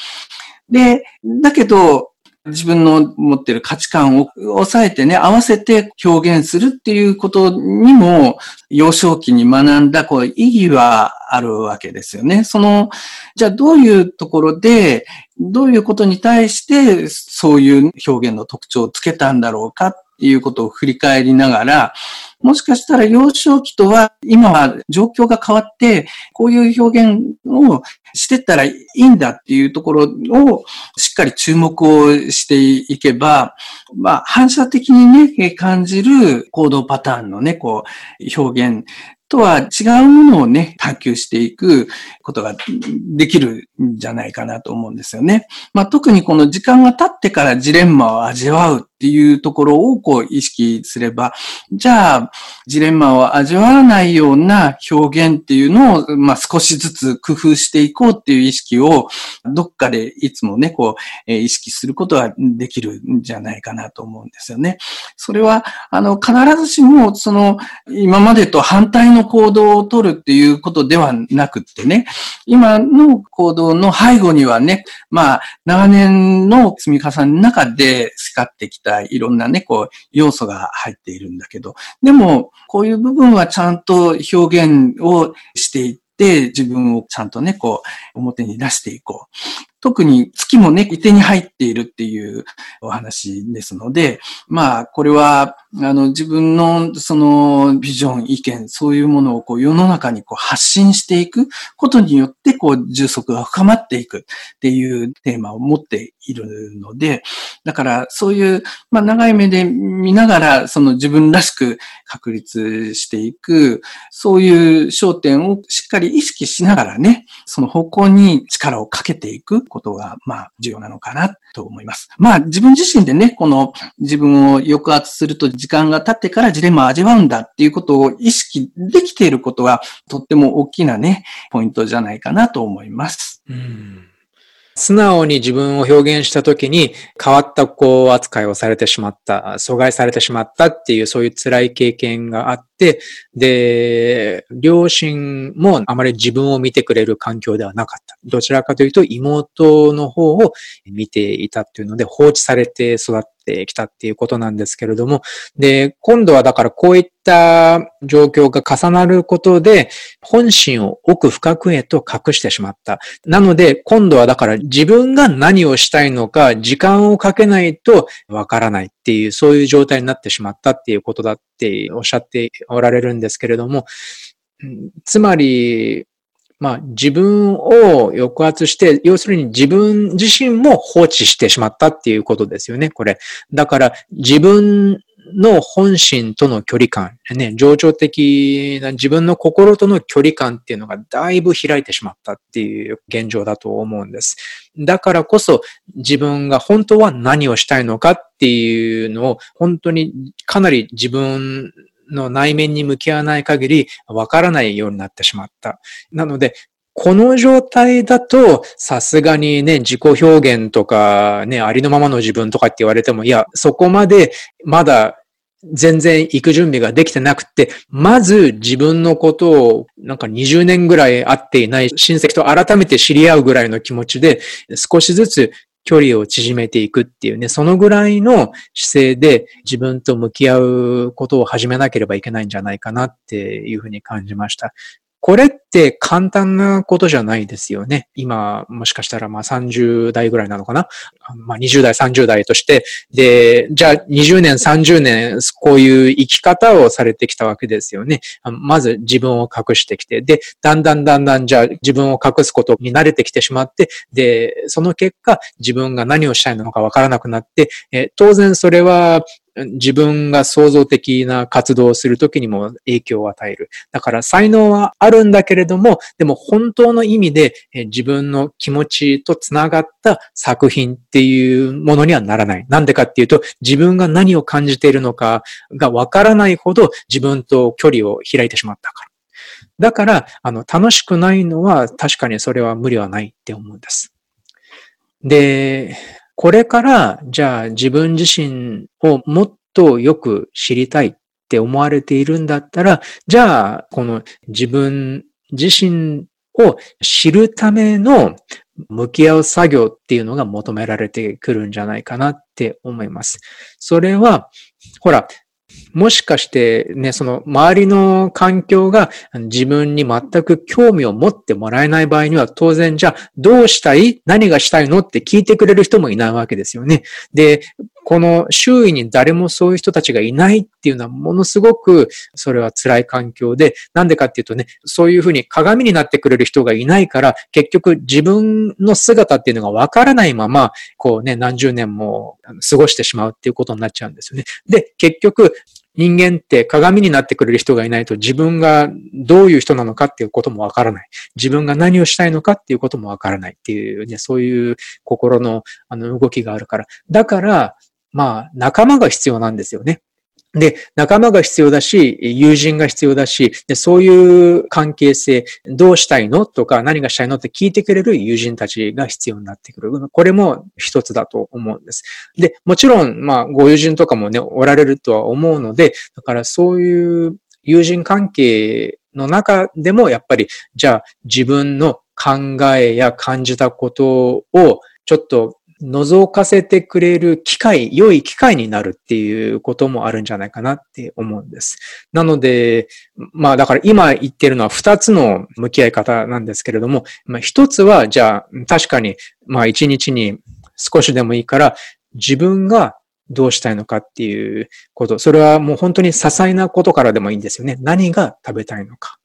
で、だけど、自分の持ってる価値観を抑えてね、合わせて表現するっていうことにも、幼少期に学んだこう意義はあるわけですよね。その、じゃあどういうところで、どういうことに対してそういう表現の特徴をつけたんだろうかっっていうことを振り返りながら、もしかしたら幼少期とは今は状況が変わって、こういう表現をしてったらいいんだっていうところをしっかり注目をしていけば、まあ反射的にね、感じる行動パターンのね、こう表現とは違うものをね、探求していくことができるんじゃないかなと思うんですよね。まあ、特にこの時間が経ってからジレンマを味わうっていうところをこう意識すれば、じゃあ、ジレンマを味わわないような表現っていうのを、まあ、少しずつ工夫していこうっていう意識を、どっかでいつもね、こう、意識することができるんじゃないかなと思うんですよね。それは、あの、必ずしも、その、今までと反対の行動をとるっていうことではなくってね、今の行動の背後にはね、まあ、長年の積み重ねの中で使ってきたいろんなね、こう、要素が入っているんだけど、でも、こういう部分はちゃんと表現をしていって、自分をちゃんとね、こう、表に出していこう。特に月もね、いてに入っているっていうお話ですので、まあ、これは、あの、自分のそのビジョン、意見、そういうものをこう世の中にこう発信していくことによって、こう、充足が深まっていくっていうテーマを持っているので、だからそういう、まあ、長い目で見ながら、その自分らしく確立していく、そういう焦点をしっかり意識しながらね、その方向に力をかけていくことが、まあ、重要なのかなと思います。まあ、自分自身でね、この自分を抑圧すると時間が経ってからジレンマを味わうんだっていうことを意識できていることは、とっても大きなね、ポイントじゃないかなと思います。うん素直に自分を表現した時に変わったこう扱いをされてしまった、阻害されてしまったっていうそういう辛い経験があって、で、両親もあまり自分を見てくれる環境ではなかった。どちらかというと妹の方を見ていたっていうので放置されて育ってきたっていうことなんですけれども、で、今度はだからこういった状況が重なることで、本心を奥深くへと隠してしまった。なので、今度はだから自分が何をしたいのか、時間をかけないとわからないっていう、そういう状態になってしまったっていうことだっておっしゃっておられるんですけれども、つまり、まあ自分を抑圧して、要するに自分自身も放置してしまったっていうことですよね、これ。だから自分の本心との距離感、ね、情緒的な自分の心との距離感っていうのがだいぶ開いてしまったっていう現状だと思うんです。だからこそ自分が本当は何をしたいのかっていうのを本当にかなり自分の内面に向き合わない限りわからないようになってしまった。なので、この状態だと、さすがにね、自己表現とか、ね、ありのままの自分とかって言われても、いや、そこまでまだ全然行く準備ができてなくて、まず自分のことをなんか20年ぐらい会っていない親戚と改めて知り合うぐらいの気持ちで少しずつ距離を縮めていくっていうね、そのぐらいの姿勢で自分と向き合うことを始めなければいけないんじゃないかなっていうふうに感じました。これって簡単なことじゃないですよね。今、もしかしたらまあ30代ぐらいなのかな？まあ20代、30代として。で、じゃあ20年、30年、こういう生き方をされてきたわけですよね。まず自分を隠してきて、で、だんだんだんだんじゃあ自分を隠すことに慣れてきてしまって、で、その結果自分が何をしたいのかわからなくなって、え当然それは自分が創造的な活動をするときにも影響を与える。だから才能はあるんだけれども、でも本当の意味で自分の気持ちとつながった作品っていうものにはならない。なんでかっていうと、自分が何を感じているのかがわからないほど自分と距離を開いてしまったから。だから、あの、楽しくないのは確かにそれは無理はないって思うんです。で、これから、じゃあ自分自身をもっとよく知りたいって思われているんだったら、じゃあ、この自分自身を知るための向き合う作業っていうのが求められてくるんじゃないかなって思います。それは、ほら、もしかしてね、その周りの環境が自分に全く興味を持ってもらえない場合には当然じゃあどうしたい？何がしたいの？って聞いてくれる人もいないわけですよね。で、この周囲に誰もそういう人たちがいないっていうのはものすごくそれは辛い環境で、なんでかっていうとね、そういうふうに鏡になってくれる人がいないから結局自分の姿っていうのがわからないまま、こうね、何十年も過ごしてしまうっていうことになっちゃうんですよね。で、結局人間って鏡になってくれる人がいないと自分がどういう人なのかっていうこともわからない。自分が何をしたいのかっていうこともわからないっていうね、そういう心のあの動きがあるから。だから、まあ、仲間が必要なんですよね。で、仲間が必要だし、友人が必要だし、でそういう関係性、どうしたいのとか何がしたいのって聞いてくれる友人たちが必要になってくる。これも一つだと思うんです。で、もちろん、まあ、ご友人とかもね、おられるとは思うので、だからそういう友人関係の中でも、やっぱり、じゃあ自分の考えや感じたことをちょっと覗かせてくれる機会、良い機会になるっていうこともあるんじゃないかなって思うんです。なので、まあだから今言ってるのは二つの向き合い方なんですけれども、まあ一つはじゃあ確かにまあ一日に少しでもいいから自分がどうしたいのかっていうこと。それはもう本当に些細なことからでもいいんですよね。何が食べたいのか。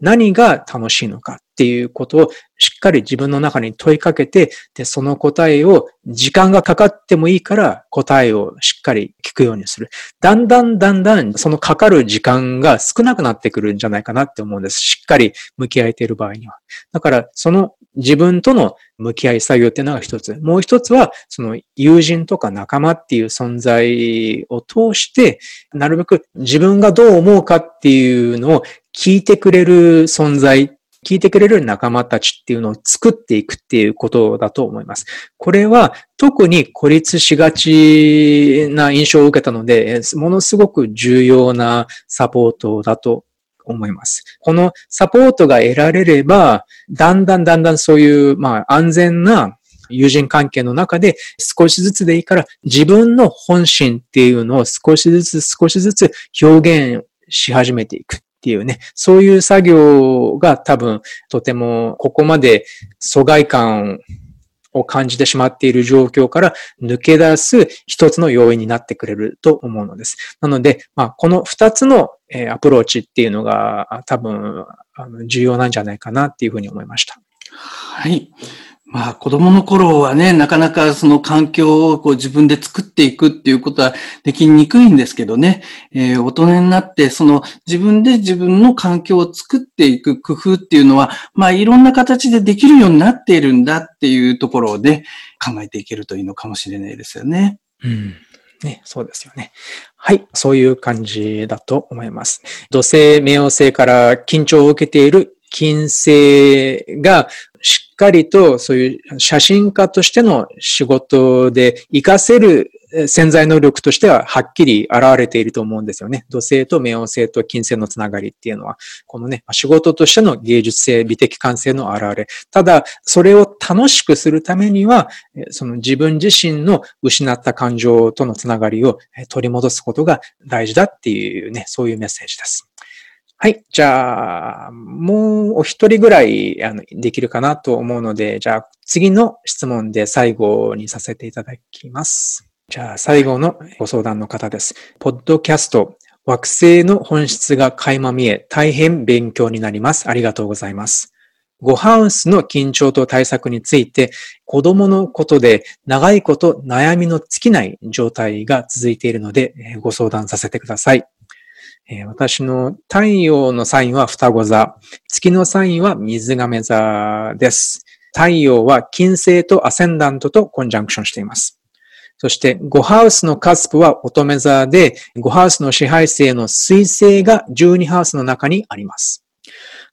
何が楽しいのかっていうことをしっかり自分の中に問いかけて、で、その答えを時間がかかってもいいから答えをしっかり聞くようにする。だんだんだんだんそのかかる時間が少なくなってくるんじゃないかなって思うんです。しっかり向き合えている場合には。だから、その自分との向き合い作業っていうのが一つ。もう一つは、その友人とか仲間っていう存在を通して、なるべく自分がどう思うかっていうのを聞いてくれる存在、聞いてくれる仲間たちっていうのを作っていくっていうことだと思います。これは特に孤立しがちな印象を受けたので、ものすごく重要なサポートだと思います。このサポートが得られれば、だんだんだんだんそういう、まあ、安全な友人関係の中で少しずつでいいから自分の本心っていうのを少しずつ少しずつ表現し始めていく。っていうね、そういう作業が多分とてもここまで疎外感を感じてしまっている状況から抜け出す一つの要因になってくれると思うのです。なので、まあ、この二つのアプローチっていうのが多分重要なんじゃないかなっていうふうに思いました。はい。まあ子供の頃はね、なかなかその環境をこう自分で作っていくっていうことはできにくいんですけどね、えー、大人になってその自分で自分の環境を作っていく工夫っていうのは、まあいろんな形でできるようになっているんだっていうところで考えていけるといいのかもしれないですよね。うん。ね、そうですよね。はい、そういう感じだと思います。土星、冥王星から緊張を受けている金星がしっかりとそういう写真家としての仕事で活かせる潜在能力としてははっきり現れていると思うんですよね。土星と冥王星と金星のつながりっていうのは、このね、仕事としての芸術性、美的感性の現れ。ただ、それを楽しくするためには、その自分自身の失った感情とのつながりを取り戻すことが大事だっていうね、そういうメッセージです。はい。じゃあ、もうお一人ぐらいあのできるかなと思うので、じゃあ次の質問で最後にさせていただきます。じゃあ最後のご相談の方です。ポッドキャスト、惑星の本質が垣間見え、大変勉強になります。ありがとうございます。ゴハウスの緊張と対策について、子供のことで長いこと悩みの尽きない状態が続いているので、ご相談させてください。えー、私の太陽のサインは双子座、月のサインは水亀座です。太陽は金星とアセンダントとコンジャンクションしています。そして、5ハウスのカスプは乙女座で、5ハウスの支配星の水星が12ハウスの中にあります。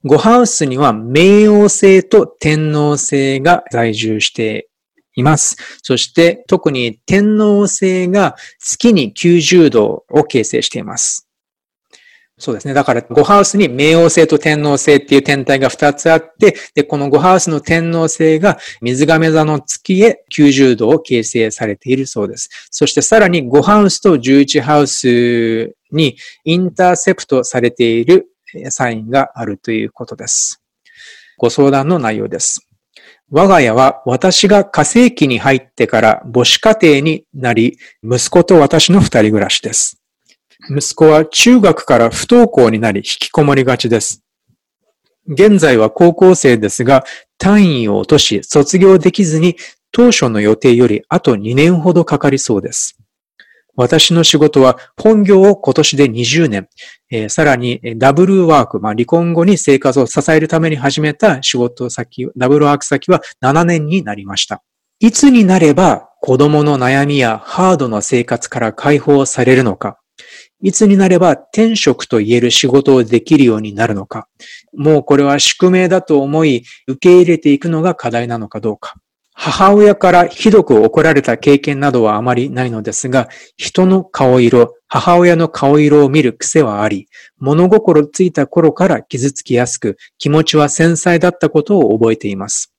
5ハウスには冥王星と天王星が在住しています。そして、特に天王星が月に90度を形成しています。そうですね。だから、5ハウスに冥王星と天王星っていう天体が2つあって、で、この5ハウスの天王星が水亀座の月へ90度を形成されているそうです。そしてさらに5ハウスと11ハウスにインターセプトされているサインがあるということです。ご相談の内容です。我が家は私が火星期に入ってから母子家庭になり、息子と私の二人暮らしです。息子は中学から不登校になり引きこもりがちです。現在は高校生ですが、単位を落とし卒業できずに当初の予定よりあと2年ほどかかりそうです。私の仕事は本業を今年で20年、えー、さらにダブルワーク、まあ、離婚後に生活を支えるために始めた仕事先、ダブルワーク先は7年になりました。いつになれば子供の悩みやハードな生活から解放されるのか、いつになれば転職と言える仕事をできるようになるのか、もうこれは宿命だと思い、受け入れていくのが課題なのかどうか。母親からひどく怒られた経験などはあまりないのですが、人の顔色、母親の顔色を見る癖はあり、物心ついた頃から傷つきやすく、気持ちは繊細だったことを覚えています。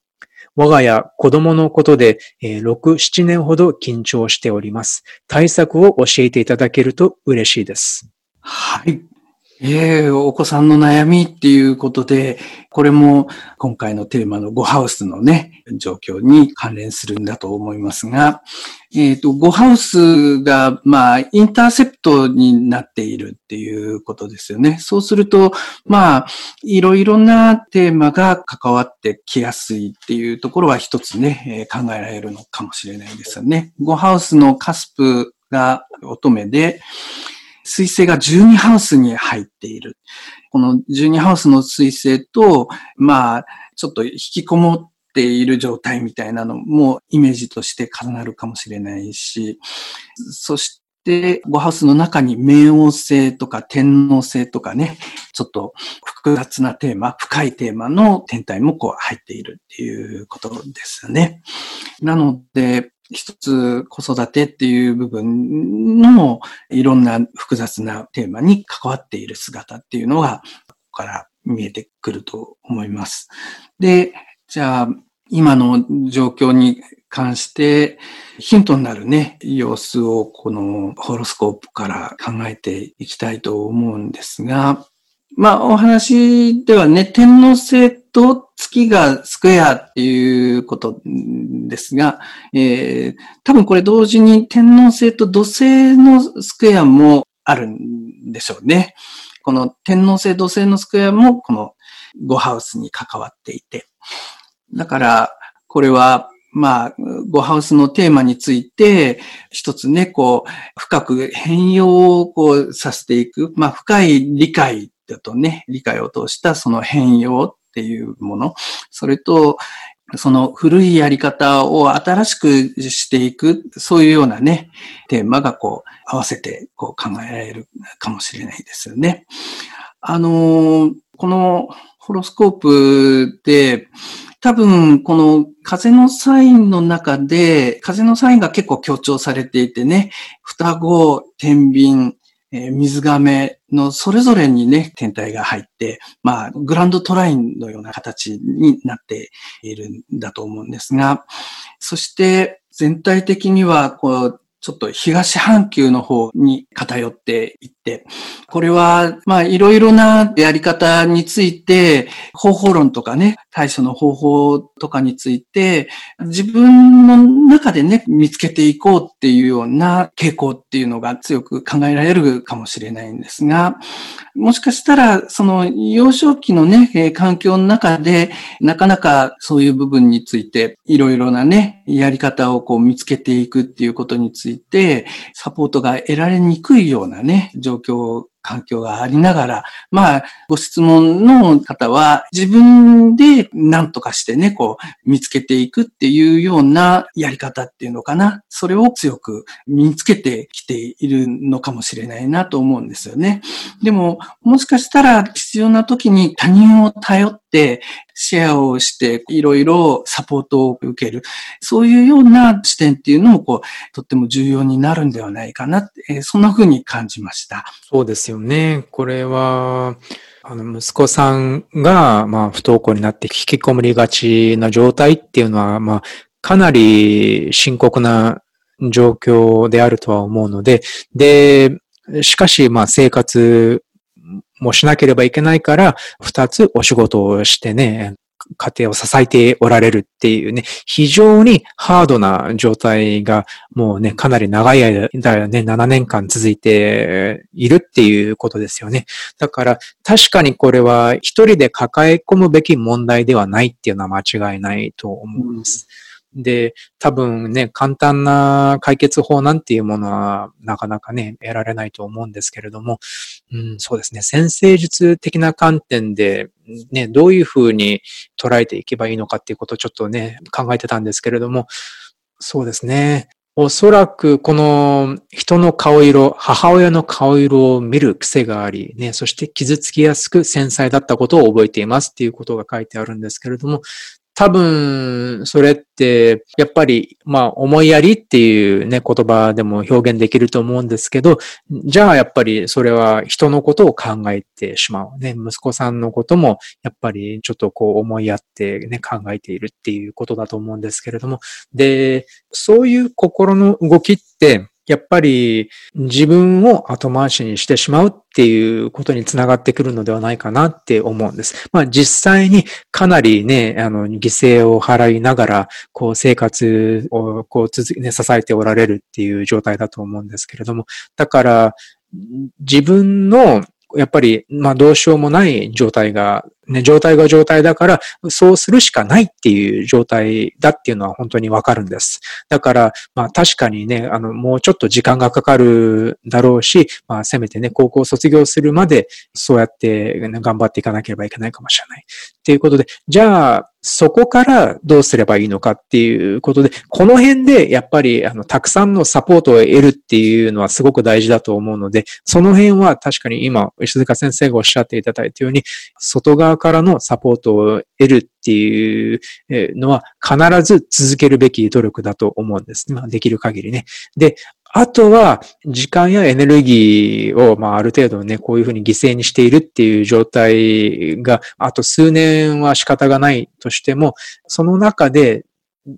我が家子供のことで、えー、6、7年ほど緊張しております。対策を教えていただけると嬉しいです。はい。ええー、お子さんの悩みっていうことで、これも今回のテーマの5ハウスのね、状況に関連するんだと思いますが、えっ、ー、と、5ハウスが、まあ、インターセプトになっているっていうことですよね。そうすると、まあ、いろいろなテーマが関わってきやすいっていうところは一つね、え、考えられるのかもしれないですよね。5ハウスのカスプが乙女で、水星が12ハウスに入っている。この12ハウスの水星と、まあ、ちょっと引きこもっている状態みたいなのもイメージとして重なるかもしれないし、そして、5ハウスの中に冥王星とか天王星とかね、ちょっと複雑なテーマ、深いテーマの天体もこう入っているっていうことですね。なので、一つ子育てっていう部分のいろんな複雑なテーマに関わっている姿っていうのが、ここから見えてくると思います。で、じゃあ、今の状況に関してヒントになるね、様子をこのホロスコープから考えていきたいと思うんですが、まあ、お話ではね、天皇星と月がスクエアっていうことですが、えー、多分これ同時に天皇星と土星のスクエアもあるんでしょうね。この天皇星土星のスクエアもこの5ハウスに関わっていて。だから、これはまあ、ゴハウスのテーマについて、一つね、こう、深く変容をこうさせていく、まあ、深い理解だとね、理解を通したその変容っていうもの、それと、その古いやり方を新しくしていく、そういうようなね、テーマがこう、合わせてこう考えられるかもしれないですよね。あの、このホロスコープで、多分、この風のサインの中で、風のサインが結構強調されていてね、双子、天秤、えー、水亀のそれぞれにね、天体が入って、まあ、グランドトラインのような形になっているんだと思うんですが、そして全体的には、こう、ちょっと東半球の方に偏っていって、これは、まあ、いろいろなやり方について、方法論とかね、対処の方法とかについて、自分の中でね、見つけていこうっていうような傾向っていうのが強く考えられるかもしれないんですが、もしかしたら、その幼少期のね、環境の中で、なかなかそういう部分について、いろいろなね、やり方をこう見つけていくっていうことについて、サポートが得られにくいようなね、状況環境がありながら、まあ、ご質問の方は自分で何とかしてね、こう、見つけていくっていうようなやり方っていうのかな。それを強く身につけてきているのかもしれないなと思うんですよね。でも、もしかしたら必要な時に他人を頼って、シェアをして、いろいろサポートを受ける。そういうような視点っていうのも、こう、とっても重要になるんではないかな、えー、そんな風に感じました。そうですよね。これは、あの、息子さんが、まあ、不登校になって引きこもりがちな状態っていうのは、まあ、かなり深刻な状況であるとは思うので、で、しかし、まあ、生活もしなければいけないから、二つお仕事をしてね、家庭を支えておられるっていうね、非常にハードな状態がもうね、かなり長い間、ね、7年間続いているっていうことですよね。だから確かにこれは一人で抱え込むべき問題ではないっていうのは間違いないと思います。うんで、多分ね、簡単な解決法なんていうものはなかなかね、得られないと思うんですけれども、うん、そうですね、先生術的な観点で、ね、どういうふうに捉えていけばいいのかっていうことをちょっとね、考えてたんですけれども、そうですね。おそらくこの人の顔色、母親の顔色を見る癖があり、ね、そして傷つきやすく繊細だったことを覚えていますっていうことが書いてあるんですけれども、多分、それって、やっぱり、まあ、思いやりっていうね、言葉でも表現できると思うんですけど、じゃあ、やっぱり、それは人のことを考えてしまう。ね、息子さんのことも、やっぱり、ちょっとこう、思いやってね、考えているっていうことだと思うんですけれども、で、そういう心の動きって、やっぱり自分を後回しにしてしまうっていうことにつながってくるのではないかなって思うんです。まあ実際にかなりね、あの、犠牲を払いながら、こう生活をこう続け、ね、支えておられるっていう状態だと思うんですけれども、だから自分のやっぱり、まあどうしようもない状態が、ね、状態が状態だから、そうするしかないっていう状態だっていうのは本当にわかるんです。だから、まあ確かにね、あの、もうちょっと時間がかかるだろうし、まあせめてね、高校卒業するまで、そうやって、ね、頑張っていかなければいけないかもしれない。っていうことで、じゃあ、そこからどうすればいいのかっていうことで、この辺でやっぱりあのたくさんのサポートを得るっていうのはすごく大事だと思うので、その辺は確かに今、石塚先生がおっしゃっていただいたように、外側からのサポートを得るっていうのは必ず続けるべき努力だと思うんです。まあ、できる限りね。で、あとは、時間やエネルギーを、まあ、ある程度ね、こういうふうに犠牲にしているっていう状態が、あと数年は仕方がないとしても、その中で、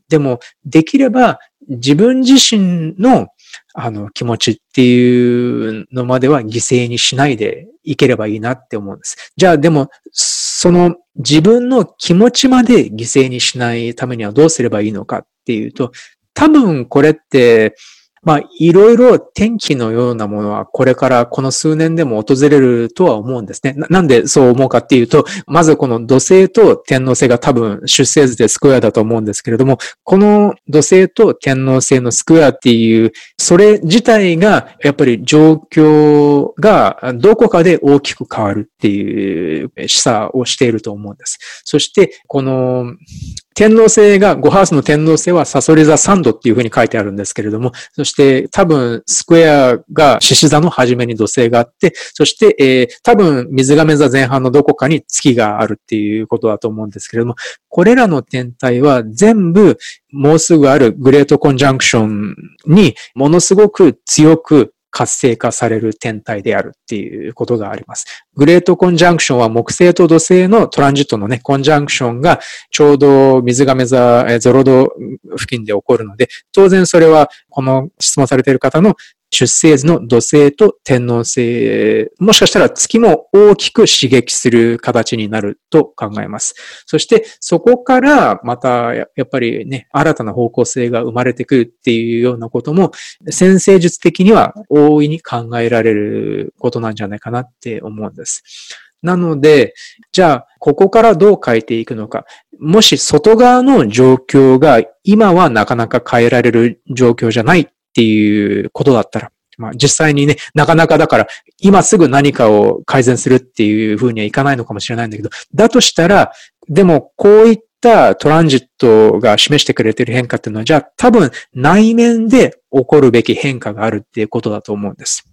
でも、できれば、自分自身の、あの、気持ちっていうのまでは犠牲にしないでいければいいなって思うんです。じゃあ、でも、その自分の気持ちまで犠牲にしないためにはどうすればいいのかっていうと、多分これって、まあ、いろいろ天気のようなものはこれからこの数年でも訪れるとは思うんですね。なんでそう思うかっていうと、まずこの土星と天王星が多分出生図でスクエアだと思うんですけれども、この土星と天王星のスクエアっていう、それ自体がやっぱり状況がどこかで大きく変わるっていう示唆をしていると思うんです。そして、この天皇星が、5ハウスの天皇星はサソリ座3度っていうふうに書いてあるんですけれども、そして多分スクエアが獅子座の初めに土星があって、そして、えー、多分水亀座前半のどこかに月があるっていうことだと思うんですけれども、これらの天体は全部もうすぐあるグレートコンジャンクションにものすごく強く活性化される天体であるっていうことがあります。グレートコンジャンクションは木星と土星のトランジットのね、コンジャンクションがちょうど水亀座0度付近で起こるので、当然それはこの質問されている方の出生図の土星と天皇星、もしかしたら月も大きく刺激する形になると考えます。そしてそこからまたやっぱりね、新たな方向性が生まれてくるっていうようなことも、先生術的には大いに考えられることなんじゃないかなって思うんです。なので、じゃあ、ここからどう変えていくのか。もし外側の状況が今はなかなか変えられる状況じゃないっっていうことだったら、まあ実際にね、なかなかだから今すぐ何かを改善するっていうふうにはいかないのかもしれないんだけど、だとしたら、でもこういったトランジットが示してくれている変化っていうのは、じゃあ多分内面で起こるべき変化があるっていうことだと思うんです。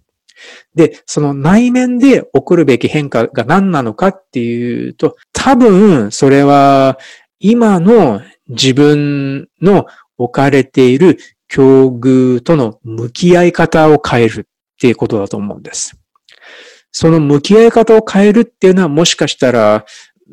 で、その内面で起こるべき変化が何なのかっていうと、多分それは今の自分の置かれている境遇との向き合い方を変えるっていうことだと思うんです。その向き合い方を変えるっていうのはもしかしたら、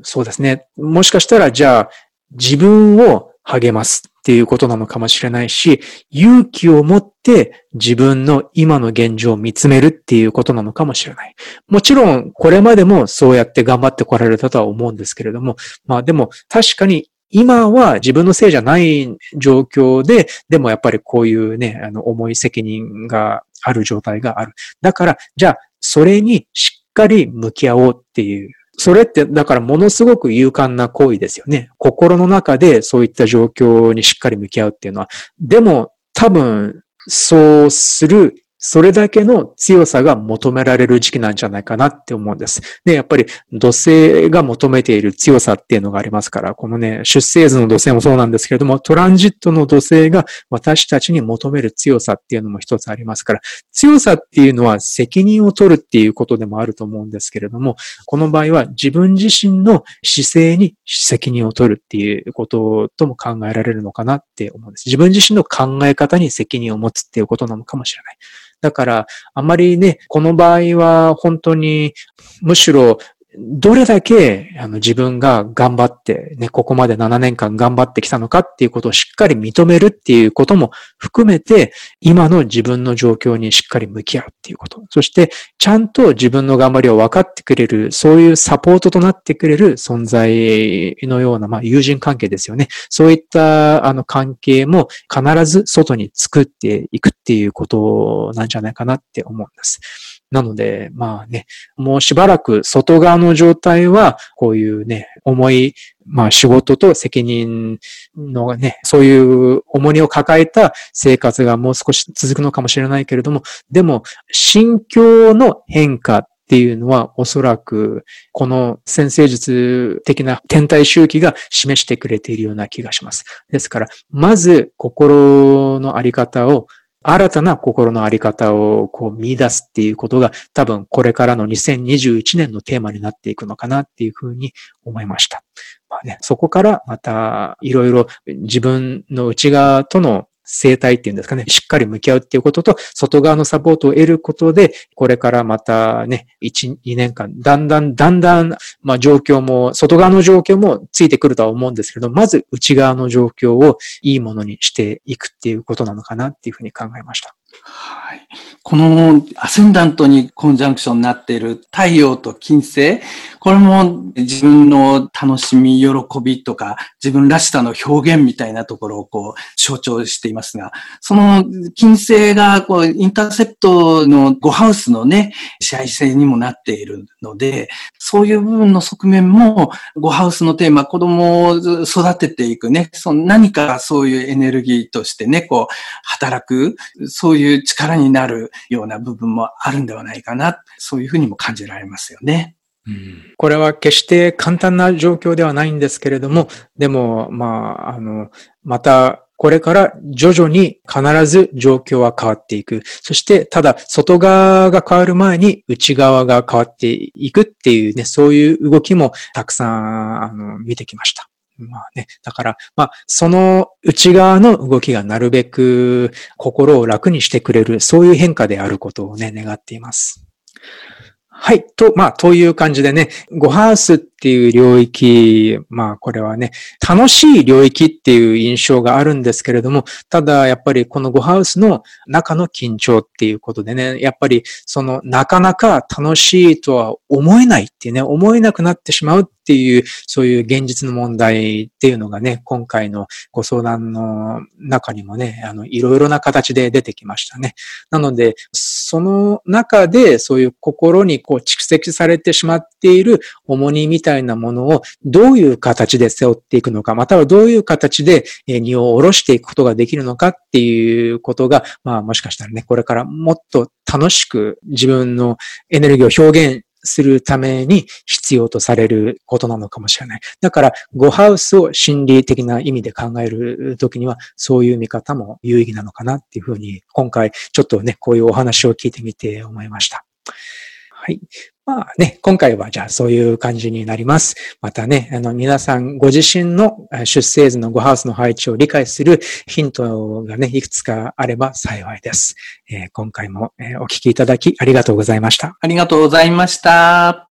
そうですね。もしかしたらじゃあ自分を励ますっていうことなのかもしれないし、勇気を持って自分の今の現状を見つめるっていうことなのかもしれない。もちろん、これまでもそうやって頑張ってこられたとは思うんですけれども、まあでも確かに今は自分のせいじゃない状況で、でもやっぱりこういうね、あの、重い責任がある状態がある。だから、じゃあ、それにしっかり向き合おうっていう。それって、だからものすごく勇敢な行為ですよね。心の中でそういった状況にしっかり向き合うっていうのは。でも、多分、そうするそれだけの強さが求められる時期なんじゃないかなって思うんです。で、やっぱり土星が求めている強さっていうのがありますから、このね、出生図の土星もそうなんですけれども、トランジットの土星が私たちに求める強さっていうのも一つありますから、強さっていうのは責任を取るっていうことでもあると思うんですけれども、この場合は自分自身の姿勢に責任を取るっていうこととも考えられるのかなって思うんです。自分自身の考え方に責任を持つっていうことなのかもしれない。だから、あまりね、この場合は本当に、むしろどれだけあの自分が頑張ってね、ここまで7年間頑張ってきたのかっていうことをしっかり認めるっていうことも含めて、今の自分の状況にしっかり向き合うっていうこと。そして、ちゃんと自分の頑張りを分かってくれる、そういうサポートとなってくれる存在のような、まあ、友人関係ですよね。そういったあの関係も必ず外に作っていくっていうことなんじゃないかなって思うんです。なので、まあね、もうしばらく外側の状態は、こういうね、重い、まあ仕事と責任のね、そういう重荷を抱えた生活がもう少し続くのかもしれないけれども、でも、心境の変化っていうのはおそらくこの先生術的な天体周期が示してくれているような気がします。ですから、まず心のあり方を新たな心のあり方をこう見出すっていうことが多分これからの2021年のテーマになっていくのかなっていうふうに思いました。まあね、そこからまたいろいろ自分の内側との生態っていうんですかね、しっかり向き合うっていうことと、外側のサポートを得ることで、これからまたね、1、2年間、だんだん、だんだん、まあ状況も、外側の状況もついてくるとは思うんですけど、まず内側の状況をいいものにしていくっていうことなのかなっていうふうに考えました。はい。このアセンダントにコンジャンクションになっている太陽と金星、これも自分の楽しみ、喜びとか、自分らしさの表現みたいなところをこう象徴していますが、その金星がこうインターセプトの5ハウスのね、支配性にもなっているので、そういう部分の側面も5ハウスのテーマ、子供を育てていくね、その何かそういうエネルギーとしてね、こう働く、そういういう力になるような部分もあるんではないかな、そういうふうにも感じられますよね。うん、これは決して簡単な状況ではないんですけれども、でも、まあ、あの、また、これから徐々に必ず状況は変わっていく。そして、ただ、外側が変わる前に内側が変わっていくっていうね、そういう動きもたくさん、あの、見てきました。まあね、だから、まあ、その内側の動きがなるべく心を楽にしてくれる、そういう変化であることをね、願っています。はい。と、まあ、という感じでね、ゴハウスっていう領域、まあ、これはね、楽しい領域っていう印象があるんですけれども、ただ、やっぱりこのゴハウスの中の緊張っていうことでね、やっぱり、その、なかなか楽しいとは思えないっていうね、思えなくなってしまうっていう、そういう現実の問題っていうのがね、今回のご相談の中にもね、あの、いろいろな形で出てきましたね。なので、その中で、そういう心にこう蓄積されてしまっている重荷みたいたいなものをどういう形で背負っていくのか、またはどういう形で荷を下ろしていくことができるのかっていうことが、まあもしかしたらね、これからもっと楽しく自分のエネルギーを表現するために必要とされることなのかもしれない。だから、ゴハウスを心理的な意味で考えるときには、そういう見方も有意義なのかなっていうふうに、今回ちょっとね、こういうお話を聞いてみて思いました。はい。まあね、今回はじゃあそういう感じになります。またね、あの皆さんご自身の出生図のごハウスの配置を理解するヒントがね、いくつかあれば幸いです。えー、今回もお聞きいただきありがとうございました。ありがとうございました。